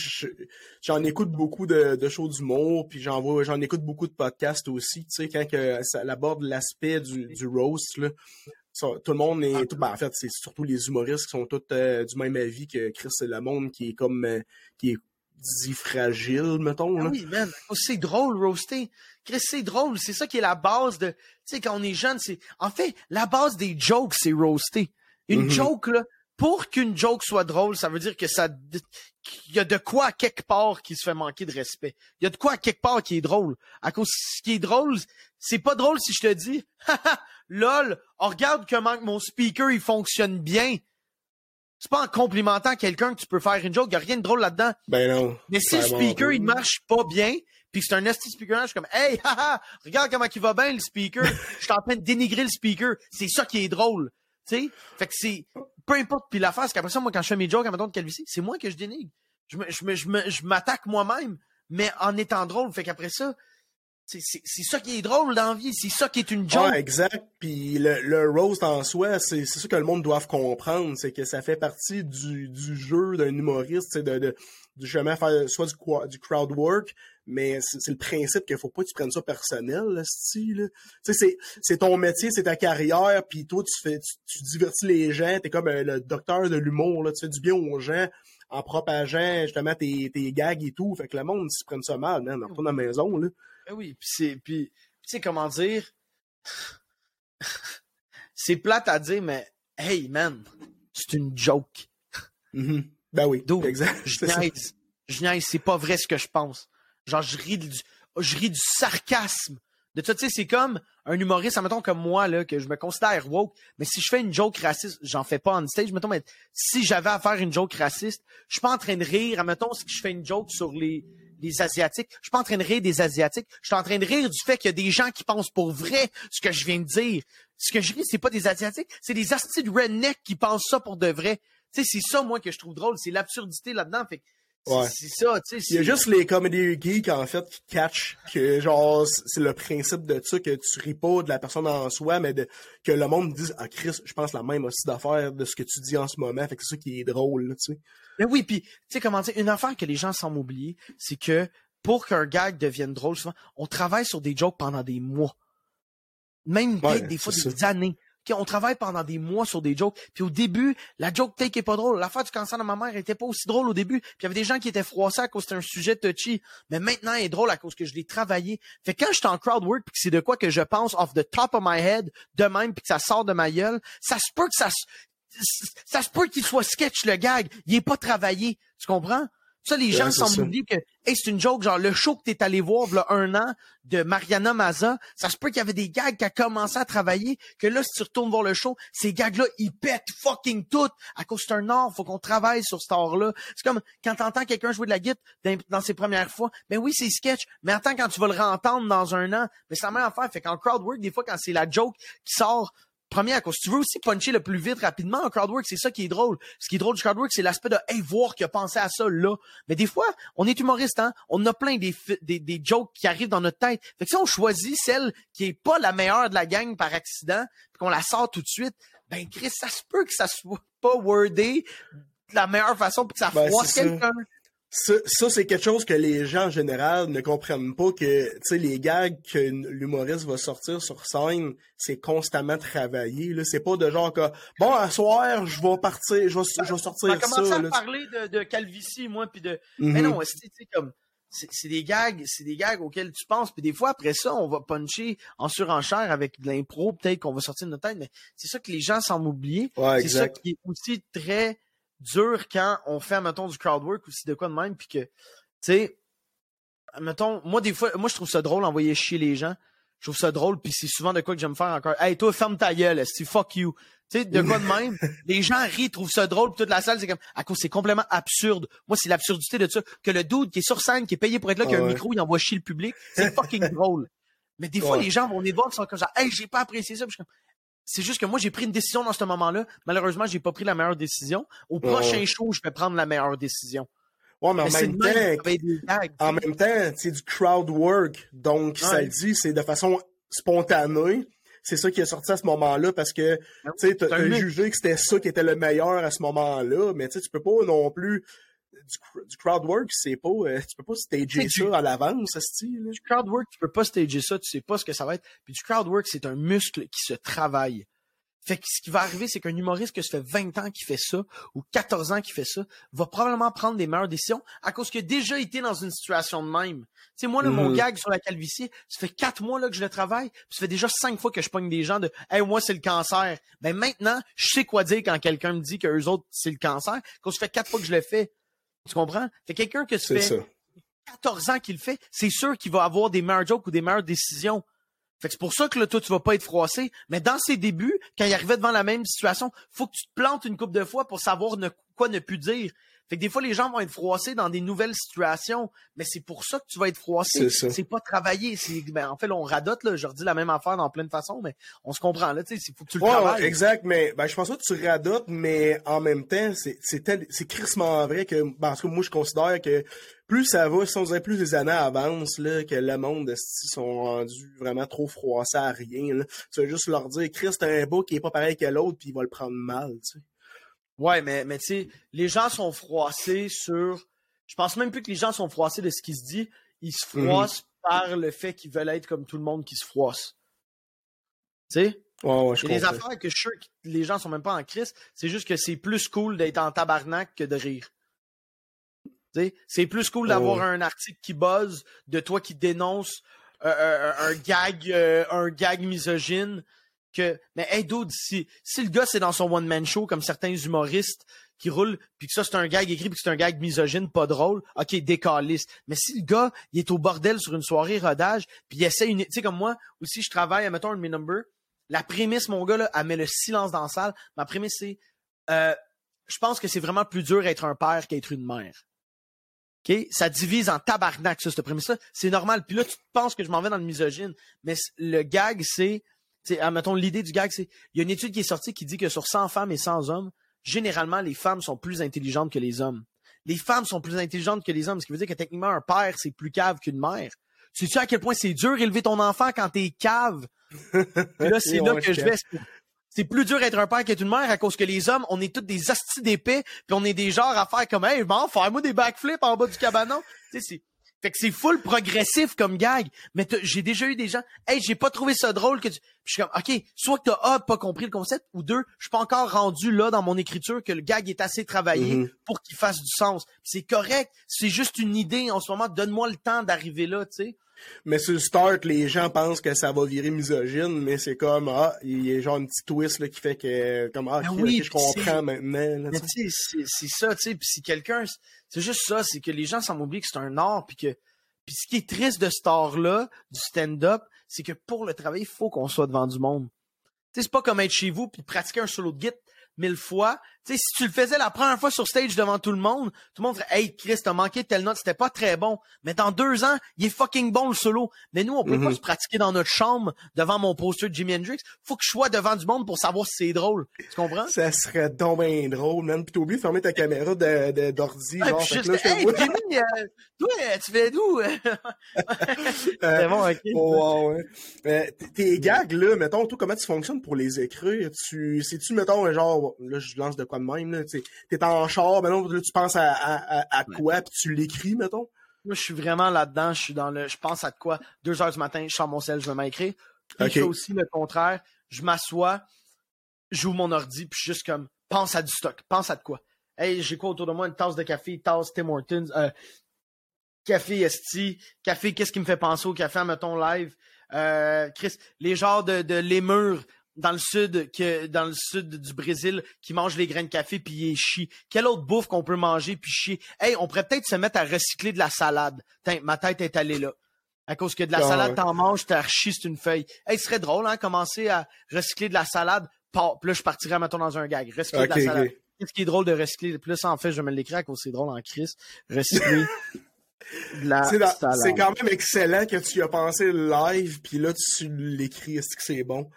j'en écoute beaucoup de, de shows d'humour, puis j'en vois, j'en écoute beaucoup de podcasts aussi, tu sais, quand que ça aborde l'aspect du, roast, là. Tout le monde est, ben, en fait, c'est surtout les humoristes qui sont tous euh, du même avis que Chris, c'est le monde qui est comme, euh, qui est dit fragile, mettons, Ah là. oui, man. Oh, C'est drôle, roaster. Chris, c'est drôle. C'est ça qui est la base de. Tu sais, quand on est jeune, c'est. En fait, la base des jokes, c'est roaster. Une Mhm. joke, là, pour qu'une joke soit drôle, ça veut dire que ça. qu'il y a de quoi à quelque part qui se fait manquer de respect. Il y a de quoi à quelque part qui est drôle. À cause, ce qui est drôle, c'est pas drôle si je te dis, haha, lol, oh, regarde comment mon speaker, il fonctionne bien. C'est pas en complimentant quelqu'un que tu peux faire une joke. Il y a rien de drôle là-dedans. Ben non. Mais si le speaker, il marche pas bien, puis que c'est un esti speaker, je suis comme, hey, haha, regarde comment il va bien, le speaker. Je suis en train de dénigrer le speaker. C'est ça qui est drôle. Tu sais? Fait que c'est, peu importe. Puis l'affaire, c'est qu'après ça, moi, quand je fais mes jokes à mettons de calvitie, c'est moi que je dénigre. Je me, je me, je me, je m'attaque moi-même, mais en étant drôle. Fait qu'après ça, c'est, ça qui est drôle dans la vie. C'est ça qui est une joke. Ouais, exact. Puis le, le roast en soi, c'est ça que le monde doit comprendre, c'est que ça fait partie du, du jeu d'un humoriste, de, de jamais faire soit du, du crowd work, mais c'est le principe qu'il faut pas que tu prennes ça personnel, là, style. c'est ton métier, c'est ta carrière, puis toi tu fais tu, divertis les gens, t'es comme euh, le docteur de l'humour, tu fais du bien aux gens en propageant justement tes, tes gags et tout. Fait que le monde, s'ils prennent ça mal, man, on retourne à la maison, là. Ben oui, puis c'est puis tu sais comment dire? C'est plate à dire mais hey man, c'est une joke. Mhm. Ben oui, Dude, exact. Je niaise. Je niaise, c'est pas vrai ce que je pense. Genre je ris du je ris du sarcasme. De ça, tu sais, c'est comme un humoriste, admettons comme moi, là, que je me considère woke, mais si je fais une joke raciste, j'en fais pas on stage, mettons, mais si j'avais à faire une joke raciste, je suis pas en train de rire, admettons, si je fais une joke sur les, Asiatiques, je suis pas en train de rire des Asiatiques, je suis en train de rire du fait qu'il y a des gens qui pensent pour vrai ce que je viens de dire. Ce que je ris, c'est pas des Asiatiques, c'est des astis de redneck qui pensent ça pour de vrai. Tu sais, c'est ça, moi, que je trouve drôle, c'est l'absurdité là-dedans, Ouais. c'est ça, tu sais. Il y a juste les comedy geeks, en fait, qui catch que, genre, c'est le principe de ça, que tu ris pas de la personne en soi, mais de, que le monde dise, ah, Chris, je pense la même aussi d'affaires de ce que tu dis en ce moment, fait que c'est ça qui est drôle, tu sais. Mais oui, puis tu sais comment dire, une affaire que les gens semblent oublier, c'est que pour qu'un gag devienne drôle, souvent, on travaille sur des jokes pendant des mois. Même Ouais, des fois des années. On travaille pendant des mois sur des jokes. Puis au début, la joke take est pas drôle. L'affaire du cancer de ma mère était pas aussi drôle au début. Puis il y avait des gens qui étaient froissés à cause que c'était un sujet touchy. Mais maintenant, elle est drôle à cause que je l'ai travaillé. Fait que quand j'étais en crowd work puis que c'est de quoi que je pense off the top of my head de même puis que ça sort de ma gueule, ça se peut que ça se- ça se peut qu'il soit sketch le gag. Il est pas travaillé. Tu comprends? Ça, les gens Ouais, semblent ça. oublier que, hey, c'est une joke, genre, le show que t'es allé voir, là, un an, de Mariana Maza, ça se peut qu'il y avait des gags qui a commencé à travailler, que là, si tu retournes voir le show, ces gags-là, ils pètent fucking tout, à cause que c'est un art, faut qu'on travaille sur cet art-là. C'est comme, quand t'entends quelqu'un jouer de la guitare dans, dans ses premières fois, ben oui, c'est sketch, mais attends, quand tu vas le réentendre dans un an, mais c'est la même affaire. Fait qu'en crowd work, des fois, quand c'est la joke qui sort, Première, cause tu veux aussi puncher le plus vite rapidement en crowdwork, c'est ça qui est drôle. Ce qui est drôle du crowdwork, c'est l'aspect de hey, voir qu'il a pensé à ça là. Mais des fois, on est humoriste, hein? On a plein des, des, des jokes qui arrivent dans notre tête. Fait que si on choisit celle qui est pas la meilleure de la gang par accident, puis qu'on la sort tout de suite, ben Chris, ça se peut que ça soit pas wordé de la meilleure façon puis que ça Ben, froisse quelqu'un. Ça, ça, c'est quelque chose que les gens en général ne comprennent pas que, tu sais, les gags que l'humoriste va sortir sur scène, c'est constamment travaillé, là. C'est pas de genre que, bon, à soir, je vais partir, je vais, je vais On a sortir commencé ça, à là. parler de, de calvitie, moi, puis de Mhm. Mais non, c'est comme c'est des gags, c'est des gags auxquels tu penses, puis des fois après ça, on va puncher en surenchère avec de l'impro, peut-être qu'on va sortir de notre tête, mais c'est ça que les gens semblent oublier. Ouais, c'est ça qui est aussi très dur quand on fait, mettons, du crowd work aussi de quoi de même, puis que, tu sais, mettons, moi des fois, moi je trouve ça drôle d'envoyer chier les gens. Je trouve ça drôle, puis c'est souvent de quoi que j'aime faire encore. Hey, toi, ferme ta gueule, c'est fuck you. Tu sais, de quoi de même, les gens rient, trouvent ça drôle, puis toute la salle, c'est comme, à cause, c'est complètement absurde. Moi, c'est l'absurdité de ça. Que le dude qui est sur scène, qui est payé pour être là, qui a un ouais. micro, il envoie chier le public, c'est fucking drôle. Mais des fois, Ouais. les gens vont venir voir, ils sont comme ça, hey, j'ai pas apprécié ça. Puis je suis comme, c'est juste que moi, j'ai pris une décision dans ce moment-là. Malheureusement, j'ai pas pris la meilleure décision. Au prochain ouais. show, je vais prendre la meilleure décision. Ouais, mais en Mais même temps, en même temps, c'est du crowd work. Donc, ça le dit, c'est de façon spontanée. C'est ça qui est sorti à ce moment-là parce que, tu sais, t'as jugé que c'était ça qui était le meilleur à ce moment-là, mais tu peux pas non plus, du, cr- du crowd work, c'est pas, euh, tu peux pas stager ça du- à l'avance, ce style. Du crowd work, tu peux pas stager ça, tu sais pas ce que ça va être. Puis du crowd work, c'est un muscle qui se travaille. Fait que ce qui va arriver, c'est qu'un humoriste que ça fait 20 ans qu'il fait ça, ou 14 ans qu'il fait ça, va probablement prendre des meilleures décisions à cause qu'il a déjà été dans une situation de même. Tu sais, moi, là, mon Mhm. gag sur la calvitie, ça fait 4 mois là, que je le travaille, puis ça fait déjà 5 fois que je pogne des gens de « Hey, moi, c'est le cancer ». Ben maintenant, je sais quoi dire quand quelqu'un me dit que eux autres, c'est le cancer, quand ça fait 4 fois que je le fais. Tu comprends? Fait quelqu'un que ça C'est fait ça. 14 ans qu'il le fait, c'est sûr qu'il va avoir des meilleurs jokes ou des meilleures décisions. Fait que c'est pour ça que là, toi, tu vas pas être froissé. Mais dans ses débuts, quand il arrivait devant la même situation, faut que tu te plantes une couple de fois pour savoir ne- quoi ne plus dire. Fait que des fois, les gens vont être froissés dans des nouvelles situations. Mais c'est pour ça que tu vas être froissé. C'est pas travailler. C'est, ben, en fait, là, on radote, là. Je redis la même affaire dans plein de façons, mais on se comprend, là. Tu sais, il faut que tu le Ouais, travailles. ouais, exact, mais ben, je pense pas que tu radotes, mais en même temps, c'est crissement vrai que, ben, en tout cas, moi, je considère que plus ça va, si on dirait plus les années avancent, là, que le monde, sont rendus vraiment trop froissés à rien, là. Tu vas juste leur dire, Chris, t'as un beau qui est pas pareil que l'autre, puis il va le prendre mal, tu sais. Ouais, mais, mais tu sais, les gens sont froissés sur. Je pense même plus que les gens sont froissés de ce qui se dit. Ils se Mhm. froissent par le fait qu'ils veulent être comme tout le monde qui se froisse. Tu sais? Ouais, ouais, je comprends. affaires que je suis les gens sont même pas en crise. C'est juste que c'est plus cool d'être en tabarnak que de rire. Tu sais? C'est plus cool d'avoir un article qui buzz de toi qui dénonce euh, euh, un gag euh, un gag misogyne que mais hey dude si si le gars c'est dans son one man show comme certains humoristes qui roulent puis que ça c'est un gag écrit puis que c'est un gag misogyne pas drôle ok décaliste mais si le gars il est au bordel sur une soirée rodage puis il essaie une tu sais comme moi aussi je travaille mettons un mes la prémisse mon gars là elle met le silence dans la salle ma prémisse c'est euh, je pense que c'est vraiment plus dur être un père qu'être une mère OK? Ça divise en tabarnak, ça, cette prémisse-là. C'est normal. Puis là, tu penses que je m'en vais dans le misogyne. Mais le gag, c'est. Tu sais, Admettons, l'idée du gag, c'est. Il y a une étude qui est sortie qui dit que sur 100 femmes et 100 hommes, généralement, les femmes sont plus intelligentes que les hommes. Les femmes sont plus intelligentes que les hommes, ce qui veut dire que techniquement, un père, c'est plus cave qu'une mère. Tu sais à quel point c'est dur élever ton enfant quand t'es cave? Là, c'est là que je vais. C'est plus dur être un père qu'être une mère à cause que les hommes, on est tous des astis d'épais, puis on est des genres à faire comme, hey, bon, faire moi des backflips en bas du cabanon. tu sais, c'est, fait que c'est full progressif comme gag. Mais j'ai déjà eu des gens, hey, j'ai pas trouvé ça drôle que tu, puis je suis comme, ok, soit que t'as A, pas compris le concept, ou deux, je suis pas encore rendu là dans mon écriture que le gag est assez travaillé Mhm. pour qu'il fasse du sens. C'est correct. C'est juste une idée en ce moment. Donne-moi le temps d'arriver là, tu sais. Mais sur le start, les gens pensent que ça va virer misogyne, mais c'est comme, ah, il y a genre un petit twist là, qui fait que, comme, ah, Ben oui, je comprends maintenant. tu sais. c'est- ça, tu sais. Puis si quelqu'un, c'est juste ça, c'est que les gens s'en oublient que c'est un art, puis que, puis ce qui est triste de cet art-là, du stand-up, c'est que pour le travail, il faut qu'on soit devant du monde. Tu sais, c'est pas comme être chez vous puis pratiquer un solo de git mille fois. Tu sais, si tu le faisais la première fois sur stage devant tout le monde, tout le monde ferait Hey Chris, t'as manqué telle note, c'était pas très bon. Mais dans deux ans, il est fucking bon le solo. Mais nous, on peut Mhm. pas se pratiquer dans notre chambre devant mon poster de Jimi Hendrix. Faut que je sois devant du monde pour savoir si c'est drôle. Tu comprends? Ça serait donc bien drôle, man. Puis t'as oublié de fermer ta caméra de- de- d'ordi, Ouais, fait que juste, là, hey, vois. Jimmy, euh, toi, tu fais d'où? C'est bon, ok. Oh, ouais, ouais. Euh, tes gags, là, mettons, toi, comment tu fonctionnes pour les écrire? Tu, sais-tu, mettons, genre, là, je lance de quoi de même, là, t'es en char, maintenant, là, tu penses à, à, à, à quoi, puis tu l'écris, mettons? Moi, je suis vraiment là-dedans. Je suis dans le. Je pense à de quoi? Deux heures du matin, je sors mon sel, je vais m'écrire. Je fais aussi le contraire. Je m'assois, j'ouvre mon ordi, puis je suis juste comme pense à du stock. Pense à de quoi? Hey, j'ai quoi autour de moi? Une tasse de café, tasse Tim Hortons, euh, café esti, café, qu'est-ce qui me fait penser au café, mettons live? Euh, Chris, les genres de, de lémurs dans le sud que dans le sud du Brésil qui mangent les grains de café puis ils chient. Quelle autre bouffe qu'on peut manger puis chier? Hey, on pourrait peut-être se mettre à recycler de la salade. Tain, ma tête est allée là. À cause que de la Ah, salade, ouais. t'en manges, t'as rechi, c'est une feuille. Hey, ce serait drôle, hein, commencer à recycler de la salade. Puis là, je partirais, mettons, dans un gag. Recycler de la salade. Qu'est-ce qui est drôle de recycler? Ça, en fait, je me l'écrire à cause c'est drôle en crise. Recycler c'est quand même excellent que tu y as pensé live, puis là, tu l'écris, est-ce que c'est bon?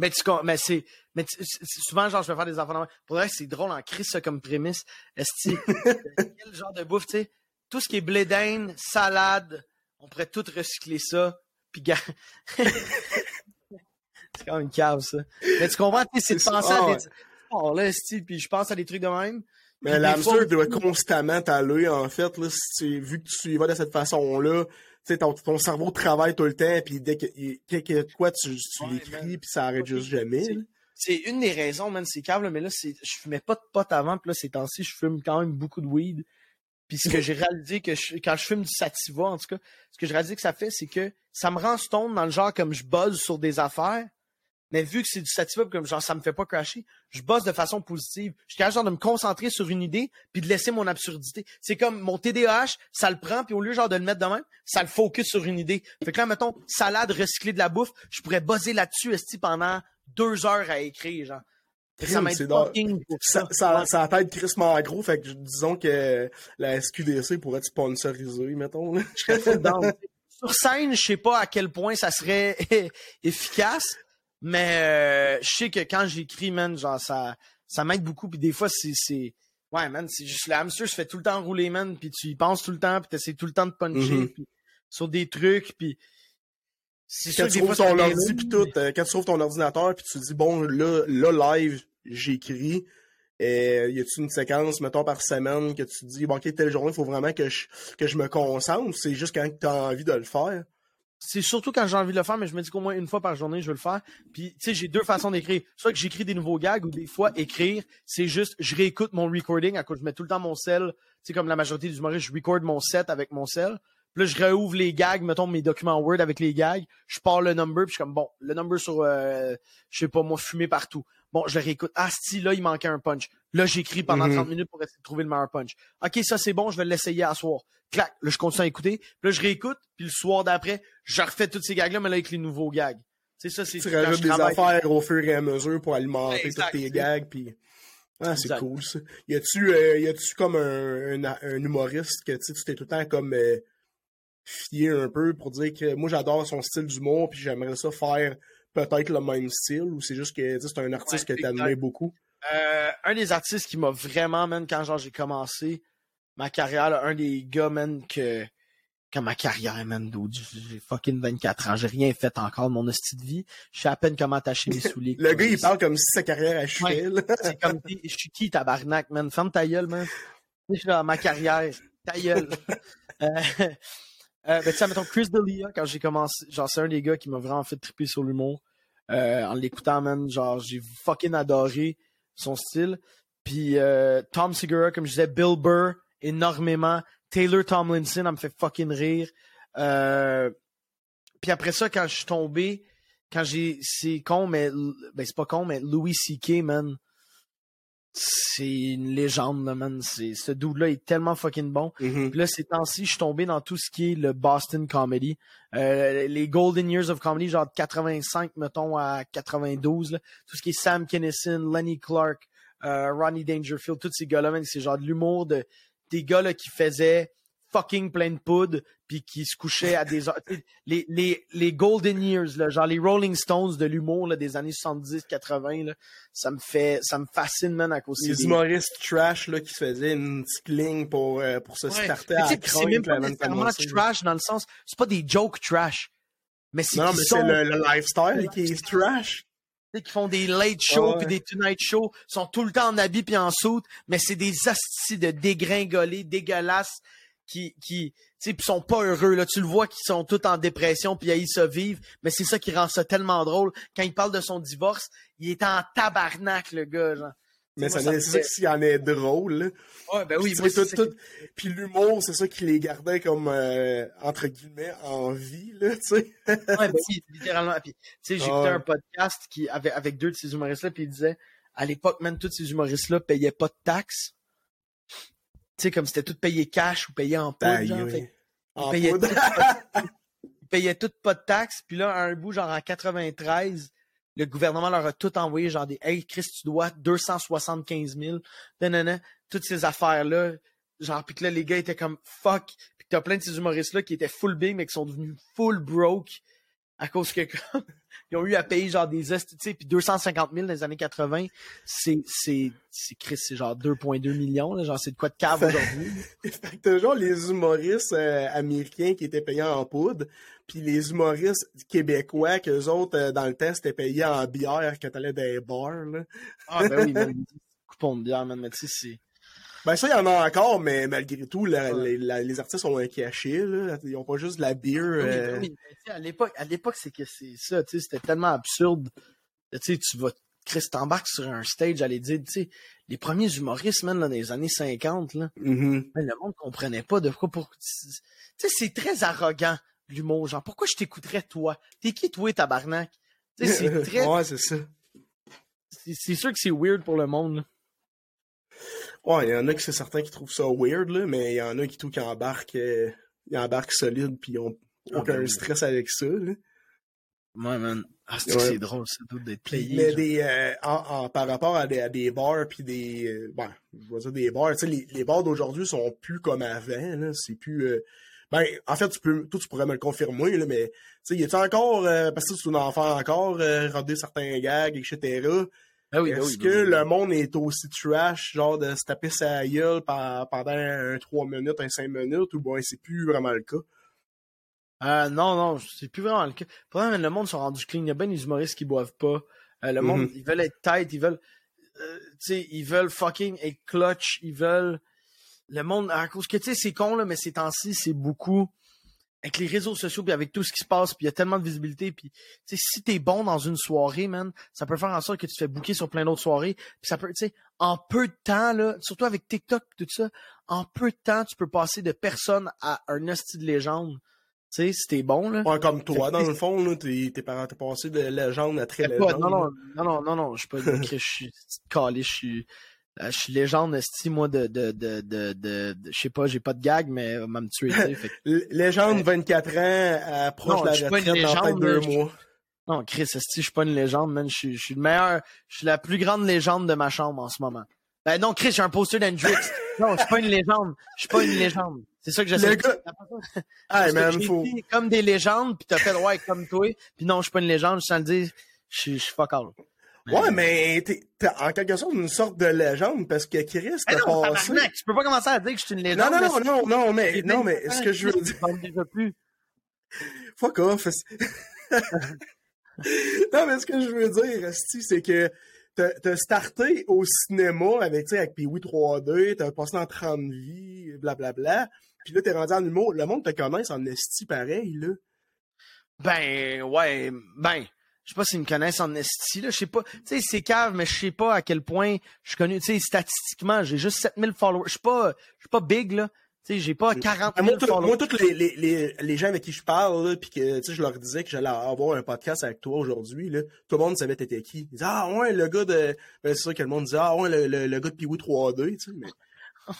Mais tu mais c'est mais tu- souvent genre je vais faire des enfants pour vrai c'est drôle en crise ça comme prémisse. Est quel genre de bouffe tu sais tout ce qui est blé d'Inde salade on pourrait tout recycler ça puis c'est quand même une cave ça. Mais tu comprends tu sais, c'est de penser à des oh là esti, puis je pense à des trucs de même. Mais l'hamster doit constamment t'aller, en fait, là, si tu, vu que tu y vas de cette façon-là, sais, ton, ton cerveau travaille tout le temps, puis dès que, quoi, tu, tu Ouais, l'écris, puis ça arrête juste jamais. C'est- une des raisons, man, c'est câble, mais là, je fumais pas de pot avant, puis là, ces temps-ci, je fume quand même beaucoup de weed. Puis ce que j'ai réalisé que je- quand je fume du sativa, en tout cas, ce que j'ai réalisé que ça fait, c'est que ça me rend stone dans le genre comme je buzz sur des affaires, mais vu que c'est du sativa, puis comme genre ça me fait pas crasher, je bosse de façon positive. Je suis capable genre de me concentrer sur une idée, puis de laisser mon absurdité. C'est comme mon TDAH, ça le prend, puis au lieu genre de le mettre de même, ça le focus sur une idée. Fait que là, mettons, salade recyclée de la bouffe, je pourrais buzzer là-dessus, esti, pendant deux heures à écrire, genre. Ça m'aide fucking Ça, ça. ça, ça crissement gros, fait que disons que la SQDC pourrait te sponsoriser, mettons. Je serais. Sur scène, je sais pas à quel point ça serait efficace, mais euh, je sais que quand j'écris, man, genre ça, ça m'aide beaucoup. Puis des fois, c'est, ouais, man, c'est juste le hamster se fait tout le temps rouler, man. Puis tu y penses tout le temps, puis t'essaies tout le temps de puncher, Mhm. puis sur des trucs, puis c'est Quand que tu des fois trouves ton ordi pis tout, euh, quand tu trouves ton ordinateur puis tu te dis bon là, là live, j'écris. Euh, y a-tu une séquence, mettons, par semaine que tu te dis bon ok, telle journée, il faut vraiment que je que je me concentre ou c'est juste quand tu as envie de le faire? C'est surtout quand j'ai envie de le faire, mais je me dis qu'au moins une fois par journée, je vais le faire. Puis, tu sais, j'ai deux façons d'écrire. Soit que j'écris des nouveaux gags ou des fois, écrire, c'est juste, je réécoute mon recording à cause je mets tout le temps mon sel. Tu sais, comme la majorité des humoristes, je record mon set avec mon sel. Puis là, je réouvre les gags, mettons mes documents Word avec les gags. Je pars le number, puis je suis comme, bon, le number sur, euh, je sais pas, moi, fumer partout. Bon, je le réécoute. Ah, si, là, il manquait un punch. Là, j'écris pendant Mhm. 30 minutes pour essayer de trouver le meilleur punch. OK, ça, c'est bon, je vais l'essayer à soir. Clac, là, je continue à écouter. Puis là, je réécoute. Puis le soir d'après, je refais tous ces gags-là, mais là, avec les nouveaux gags. C'est ça, c'est Tu rajoutes des travaille. affaires au fur et à mesure pour alimenter exact, tous tes gags puis ah, c'est cool ça. Y a-tu euh, comme un, un, un humoriste que tu t'es tout le temps comme euh, fié un peu pour dire que moi j'adore son style d'humour puis j'aimerais ça faire peut-être le même style ou c'est juste que tu c'est un artiste Ouais, que exact. beaucoup? Euh, un des artistes qui m'a vraiment, man, quand genre j'ai commencé ma carrière, là, un des gars, man, que, quand ma carrière, man, j'ai fucking 24 ans, j'ai rien fait encore de mon hostie de vie, je sais à peine comment attacher mes souliers. Le gars il parle comme si sa carrière achevait. là. C'est comme, je suis qui, tabarnak, man? Ferme ta gueule, man. Je suis dans ma carrière. Ta gueule. euh, euh, ben, mettons, Chris D'Elia, quand j'ai commencé, genre, c'est un des gars qui m'a vraiment fait triper sur l'humour. Euh, en l'écoutant, man, genre, j'ai fucking adoré son style. Puis euh, Tom Segura, comme je disais, Bill Burr, énormément. Taylor Tomlinson, elle me fait fucking rire. Puis après ça, quand je suis tombé, quand j'ai. C'est con, mais. Ben, c'est pas con, mais Louis C.K., man. C'est une légende, là, man. C'est, ce dude-là est tellement fucking bon. Mhm. Puis là, ces temps-ci, je suis tombé dans tout ce qui est le Boston Comedy. Euh, les Golden Years of Comedy, genre de 85, mettons, à 92. Là. Tout ce qui est Sam Kinison, Lenny Clark, euh, Ronnie Dangerfield, tous ces gars-là, man, c'est genre de l'humour de des gars là, qui faisaient fucking plein de poudre puis qui se couchaient à des les, les, les Golden Years, là, genre les Rolling Stones de l'humour là, des années 70-80, là, ça me fait ça me fascine, man, à cause Les des- humoristes trash là, qui se faisaient une petite ligne pour, euh, pour se Ouais. starter Mais à c'est même pas nécessairement trash dans le sens, c'est pas des jokes trash. Mais c'est Non, mais sont, c'est le, le lifestyle qui est trash. tu sais, qui font des late shows puis des tonight shows, sont tout le temps en habit puis en soute, mais c'est des astis de dégringolés, dégueulasses, qui, qui, tu sais, sont pas heureux, là. Tu le vois qu'ils sont tous en dépression puis ils se vivent, mais c'est ça qui rend ça tellement drôle. Quand il parle de son divorce, il est en tabarnak, le gars, genre. Mais Moi, ça, fait- s'il en est drôle. Ouais, ben oui, Puis, tout- Puis l'humour, c'est ça qui les gardait comme, euh, entre guillemets, en vie, là, tu sais. Ouais, ben oui, littéralement. Puis, tu sais, j'écoutais Ah un podcast qui avait avec deux de ces humoristes-là, puis il disait, à l'époque, même tous ces humoristes-là payaient pas de taxes. Sais, comme c'était tout payé cash ou payé en poudre, genre. oui. Fait En payait poudre. ils payaient tout pas de taxes. Puis là, à un bout, genre en 93, le gouvernement leur a tout envoyé, genre des Hey Chris, tu dois 275 000. Nanana, toutes ces affaires-là. Genre, puis que là, les gars étaient comme fuck. Puis que t'as plein de ces humoristes-là qui étaient full big, mais qui sont devenus full broke à cause que ils ont eu à payer genre des esti- tu sais, puis 250 000 dans les années 80, c'est, c'est, c'est Chris, c'est genre 2,2 millions, là, genre c'est de quoi de cave aujourd'hui. Fait que t'as genre les humoristes euh, américains qui étaient payés en poudre, puis les humoristes québécois, qu'eux autres, euh, dans le temps, c'était payé en bière quand t'allais dans les bars, là. Ah ben oui, man, coupon de bière, man, mais tu sais, c'est... Ben ça, il y en a encore, mais malgré tout, la- Ouais. les, la- les artistes ont un cachet, là. Ils ont pas juste de la bière. Euh, oui, à l'époque, à l'époque, c'est que c'est ça, tu sais, c'était tellement absurde. Tu vas, Chris, t'embarques sur un stage, aller dire, tu sais, les premiers humoristes, man, là, dans les années 50, là, mhm. man, le monde comprenait pas de quoi pour, tu sais, c'est très arrogant, l'humour, genre, pourquoi je t'écouterais, toi? T'es qui, toi, tabarnak? Tu sais, c'est très, ouais, c'est ça. c'est c'est sûr que c'est weird pour le monde, là. Ouais, il y en a qui c'est certain qui trouvent ça weird, là, mais il y en a qui tout qui embarquent, euh, ils embarquent solide, puis ils ont Ah, aucun ben oui. stress avec ça, là. Ouais, man. Ah, c'est Ouais. drôle, ça, doit d'être Puis, payé. mais genre? des, euh, en, en- par rapport à des, à des bars puis des euh, ben, je vais dire des bars, tu sais, les, les bars d'aujourd'hui sont plus comme avant, là, c'est plus euh, ben, en fait, tu peux, toi, tu pourrais me le confirmer, là, mais, tu sais, y a-tu encore, euh, parce que tu es un enfant encore, euh, certains gags, etc. Ah oui, ben Est-ce oui, que ben oui. le monde est aussi trash, genre de se taper sa gueule pendant un 3 minutes, un 5 minutes, ou bon, c'est plus vraiment le cas? Euh, non, non, c'est plus vraiment le cas. Pour vrai, le monde sont rendus clean. Il y a bien des humoristes qui boivent pas. Euh, le monde, Mhm. ils veulent être tight, ils veulent, euh, tu sais, ils veulent fucking être clutch, ils veulent. Le monde, à cause que, tu sais, c'est con, là, mais ces temps-ci, c'est beaucoup avec les réseaux sociaux, puis avec tout ce qui se passe, puis il y a tellement de visibilité, puis, tu sais, si t'es bon dans une soirée, man, ça peut faire en sorte que tu te fais booker sur plein d'autres soirées, puis ça peut, tu sais, en peu de temps, là, surtout avec TikTok, tout ça, en peu de temps, tu peux passer de personne à un hostie de légende. Tu sais, si t'es bon, là. Ouais, comme toi, dans le fond, là, t'es, t'es, passé de légende à très pas- légende. non, non, non, non, non, non, je suis pas je suis calé, je suis. Euh, Je suis légende, esti, moi, de, de, de, de, de, je sais pas, j'ai pas de gag, mais va me tuer, que- Légende 24 ans, approche Non, la pas une retraite peut-être légende, deux mois. Non, Chris, esti, je suis pas une légende, man. Je suis, je suis le meilleur, je suis la plus grande légende de ma chambre en ce moment. Ben non, Chris, j'ai un poster d'Hendrix. non, je suis pas une légende. Je suis pas une légende. C'est ça que j'essaie de dire. Hey, man, j'ai faut... dit comme des légendes, puis t'as fait ouais comme toi, puis non, je suis pas une légende, je tiens à le dire, je suis je suis fuck all. Ouais, mais t'es, t'es en quelque sorte une sorte de légende, parce que Chris t'a non, passé... tabarnak, tu peux pas commencer à dire que je suis une légende. Non, non, non, non, non, mais, non, mais 25 ce que je veux dire... je plus. Fuck off. non, mais ce que je veux dire, c'est que t'as, t'as starté au cinéma avec, tu sais, avec Pee-Wee 3D, t'as passé dans 30 vies, blablabla. Puis là, t'es rendu en humour. Le monde te connaisse en esti pareil, là. Ben, ouais, ben, je sais pas s'ils me connaissent en esti, là, je sais pas, tu sais, c'est cave, mais je sais pas à quel point je suis connu, tu sais, statistiquement, j'ai juste 7000 followers, je suis pas, je suis pas big, là, Tu sais, j'ai pas 40 Ah, 000 Moi, tout- followers. moi, tous les, les, les, les gens avec qui je parle, là, puis que tu sais, je leur disais que j'allais avoir un podcast avec toi aujourd'hui, là, tout le monde savait t'étais qui. Ils disaient, ah ouais, le gars de. Ben, c'est sûr que le monde disait, ah ouais, le, le, le gars de Pee-Wee 3D, tu sais, mais.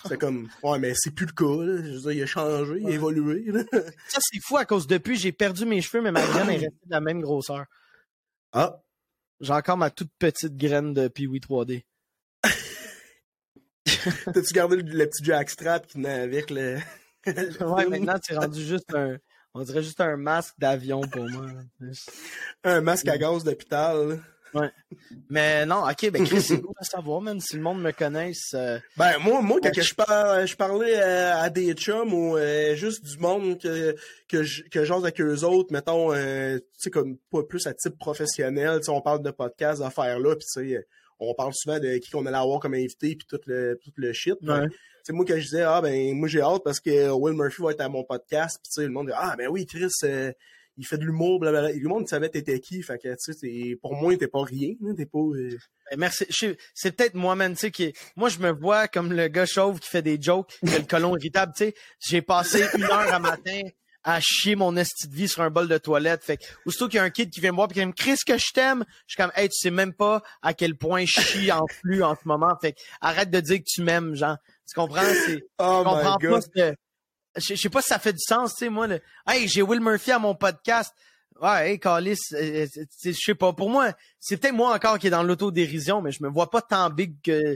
C'est comme, ouais, mais c'est plus le cas, là. Je veux dire, il a changé, il a évolué, là. Ça, c'est fou à cause depuis, j'ai perdu mes cheveux, mais ma graine est restée de la même grosseur. Ah, J'ai encore ma toute petite graine de Pee-Wee 3D. t'as-tu gardé le, le petit jackstrap qui venait avec le. le Ouais, maintenant, c'est rendu juste un. On dirait juste un masque d'avion pour moi. Un masque à gaz d'hôpital, Mais non, ok, ben Chris, c'est cool à savoir, même si le monde me connaisse. euh, Ben, moi, moi quand Ouais, que je, par- je parlais euh, à des chums ou euh, juste du monde que, que, je- que j'ose avec eux autres, mettons, euh, tu sais, comme pas plus à type professionnel, on parle de podcasts, d'affaires-là, puis tu sais, on parle souvent de qui qu'on allait avoir comme invité, puis tout le, tout le shit. Ouais. Sais, moi, quand je disais, ah, ben, moi, j'ai hâte parce que Will Murphy va être à mon podcast, puis tu sais, le monde dit, ah, ben oui, Chris, euh, il fait de l'humour, blablabla. Et le monde savait t'étais qui, fait que, tu sais, pour moi, t'es pas rien, hein, t'es pas... euh, ben, merci. C'est peut-être moi, man, tu sais, qui. Moi, je me vois comme le gars chauve qui fait des jokes, qui a le colon irritable, tu sais. J'ai passé une heure à matin à chier mon esti de vie sur un bol de toilette. Fait que, aussitôt qu'il y a un kid qui vient me voir pis qui me Chris que je t'aime, je suis comme Hey, tu sais même pas à quel point je chie en flux en ce moment. Fait que arrête de dire que tu m'aimes, genre. Tu comprends? C'est. Oh Je comprends pas ce- Je sais pas si ça fait du sens, tu sais, moi. Hey, j'ai Will Murphy à mon podcast. Ouais, hey, Calis, euh, euh, je sais pas. Pour moi, c'est peut-être moi encore qui est dans l'autodérision, mais je me vois pas tant big que.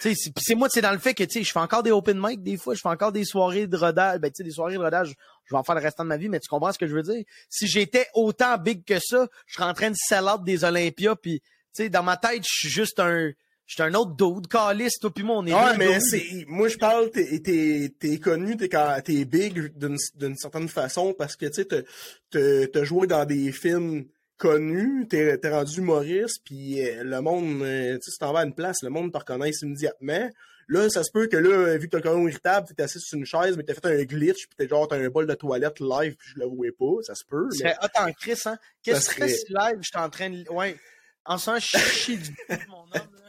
Tu sais, c'est- moi, c'est dans le fait que, tu sais, je fais encore des open mic des fois, je fais encore des soirées de rodage. Ben, tu sais, des soirées de rodage, je vais en faire le restant de ma vie, mais tu comprends ce que je veux dire? Si j'étais autant big que ça, je serais en train de sell out des Olympias, puis, tu sais, dans ma tête, je suis juste un. Je suis un autre dude, Calis, toi puis moi, on est Ouais, deux mais c'est, moi, je parle, t'es, t'es, t'es connu, t'es, big d'une, d'une certaine façon parce que, tu sais, t'as, joué dans des films connus, t'es, t'es rendu humoriste, puis euh, le monde, euh, tu sais, si t'en vas à une place, le monde te reconnaît immédiatement. Là, ça se peut que là, vu que t'as le colon irritable, t'es assis sur une chaise, mais t'as fait un glitch, puis t'es genre, t'as un bol de toilette live, puis je le voyais pas, ça se peut. Ce Mais... hot en Chris, hein? Qu'est-ce que serait- si live, je suis en train de. Ouais. En ce moment, je chie du de mon homme, là.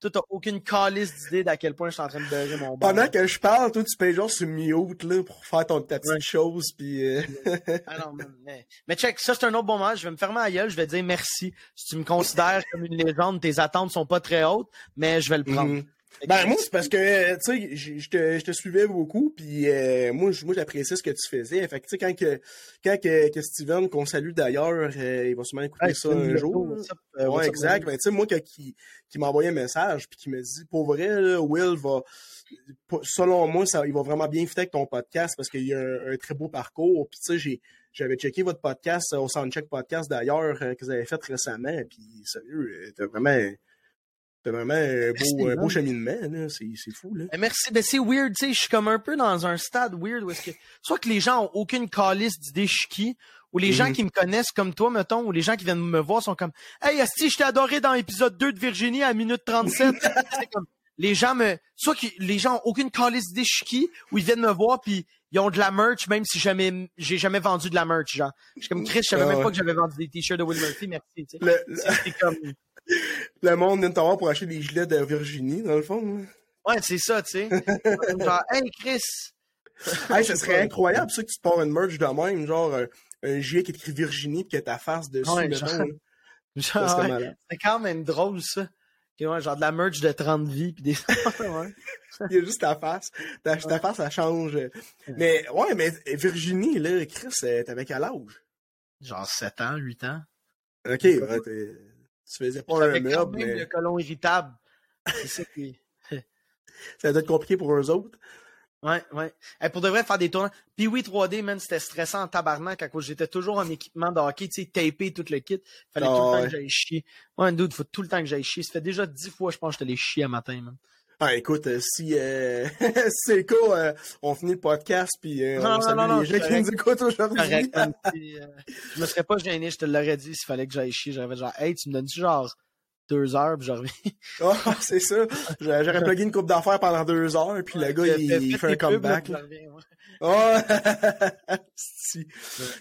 Toi, t'as aucune calice d'idée d'à quel point je suis en train de beurrer mon bar. Pendant que je parle, toi, tu payes genre sur mute, là, pour faire ton, ta petite Ouais. chose, puis... euh, Ah non, mais, mais check, ça c'est un autre bon moment. Je vais me fermer la gueule, je vais te dire merci. Si tu me considères comme une légende, tes attentes sont pas très hautes, mais je vais le prendre. Mhm. Ben moi c'est parce que tu sais je te, je te suivais beaucoup puis euh, moi moi j'appréciais ce que tu faisais. Fait que tu sais quand que quand que, que Steven qu'on salue d'ailleurs euh, il va sûrement écouter Hey, ça un jour. euh, ouais exact. Ben tu sais moi que- qui qui m'a envoyé un message puis qui me dit pour vrai là, Will va selon moi ça il va vraiment bien fitter avec ton podcast parce qu'il y a un, un très beau parcours. Puis tu sais j'ai j'avais checké votre podcast euh, au Soundcheck Podcast d'ailleurs euh, que vous avez fait récemment. Puis sérieux euh, t'as vraiment t'as vraiment un beau, un beau cheminement c'est fou là Eh, Merci. Ben, c'est weird, tu sais. Je suis comme un peu dans un stade weird où est-ce que, soit que les gens ont aucune calice d'idées chiqui, ou les gens Mhm. qui me connaissent comme toi, mettons, ou les gens qui viennent me voir sont comme, hey, Asti, je t'ai adoré dans l'épisode 2 de Virginie à minute 37. c'est comme, les gens me, soit que les gens ont aucune calice chiqui, ou ils viennent me voir puis ils ont de la merch, même si jamais, j'ai jamais vendu de la merch, genre. Je suis comme, Chris, je savais Ah même ouais. pas que j'avais vendu des t-shirts de Will Murphy, merci, tu sais. le, le- C'est c'est comme, Le monde vient de t'avoir pour acheter des gilets de Virginie, dans le fond. hein. ouais, c'est ça, tu sais. Genre, hey, Chris. hey, ce serait incroyable, ça, que tu te pars une merch de même, genre un, un gilet qui écrit Virginie pis que ta face dessus, Ouais, mettons, genre- ouais. C'est quand même drôle, ça. Ouais, genre de la merch de 30 vies pis des. ouais. Il y a juste ta face. Ta, ta face, ça change. Mais, ouais, mais Virginie, là, Chris, euh, t'avais quel âge? Genre 7 ans, 8 ans. Ok, ouais, t'es- tu faisais pas un meuble, mais le colon irritable. C'est ça qui. ça doit être compliqué pour eux autres. Ouais, ouais. Hey, pour de vrai, faire des tournois. Puis oui, 3D, man, c'était stressant en tabarnak à cause j'étais toujours en équipement de hockey, tu sais, tapé tout le kit. Fallait Ah, tout le temps ouais. que j'aille chier. Ouais, un dude, faut tout le temps que j'aille chier. Ça fait déjà 10 fois, je pense, que je te l'ai chier à matin, man. Ah, écoute, euh, si, euh, si c'est cas, euh, on finit le podcast, puis euh, Non, on non, salue non, non, les gens qui nous écoutent aujourd'hui. Euh, je me serais pas gêné, je te l'aurais dit s'il fallait que j'aille chier. J'aurais genre, hey, tu me donnes-tu genre deux heures, puis je reviens. Ah, c'est ça. J'aurais plugué une coupe d'affaires pendant deux heures, puis le gars, il, fait un tes pubs, là, comeback. puis reviens, ouais. Ah! Si.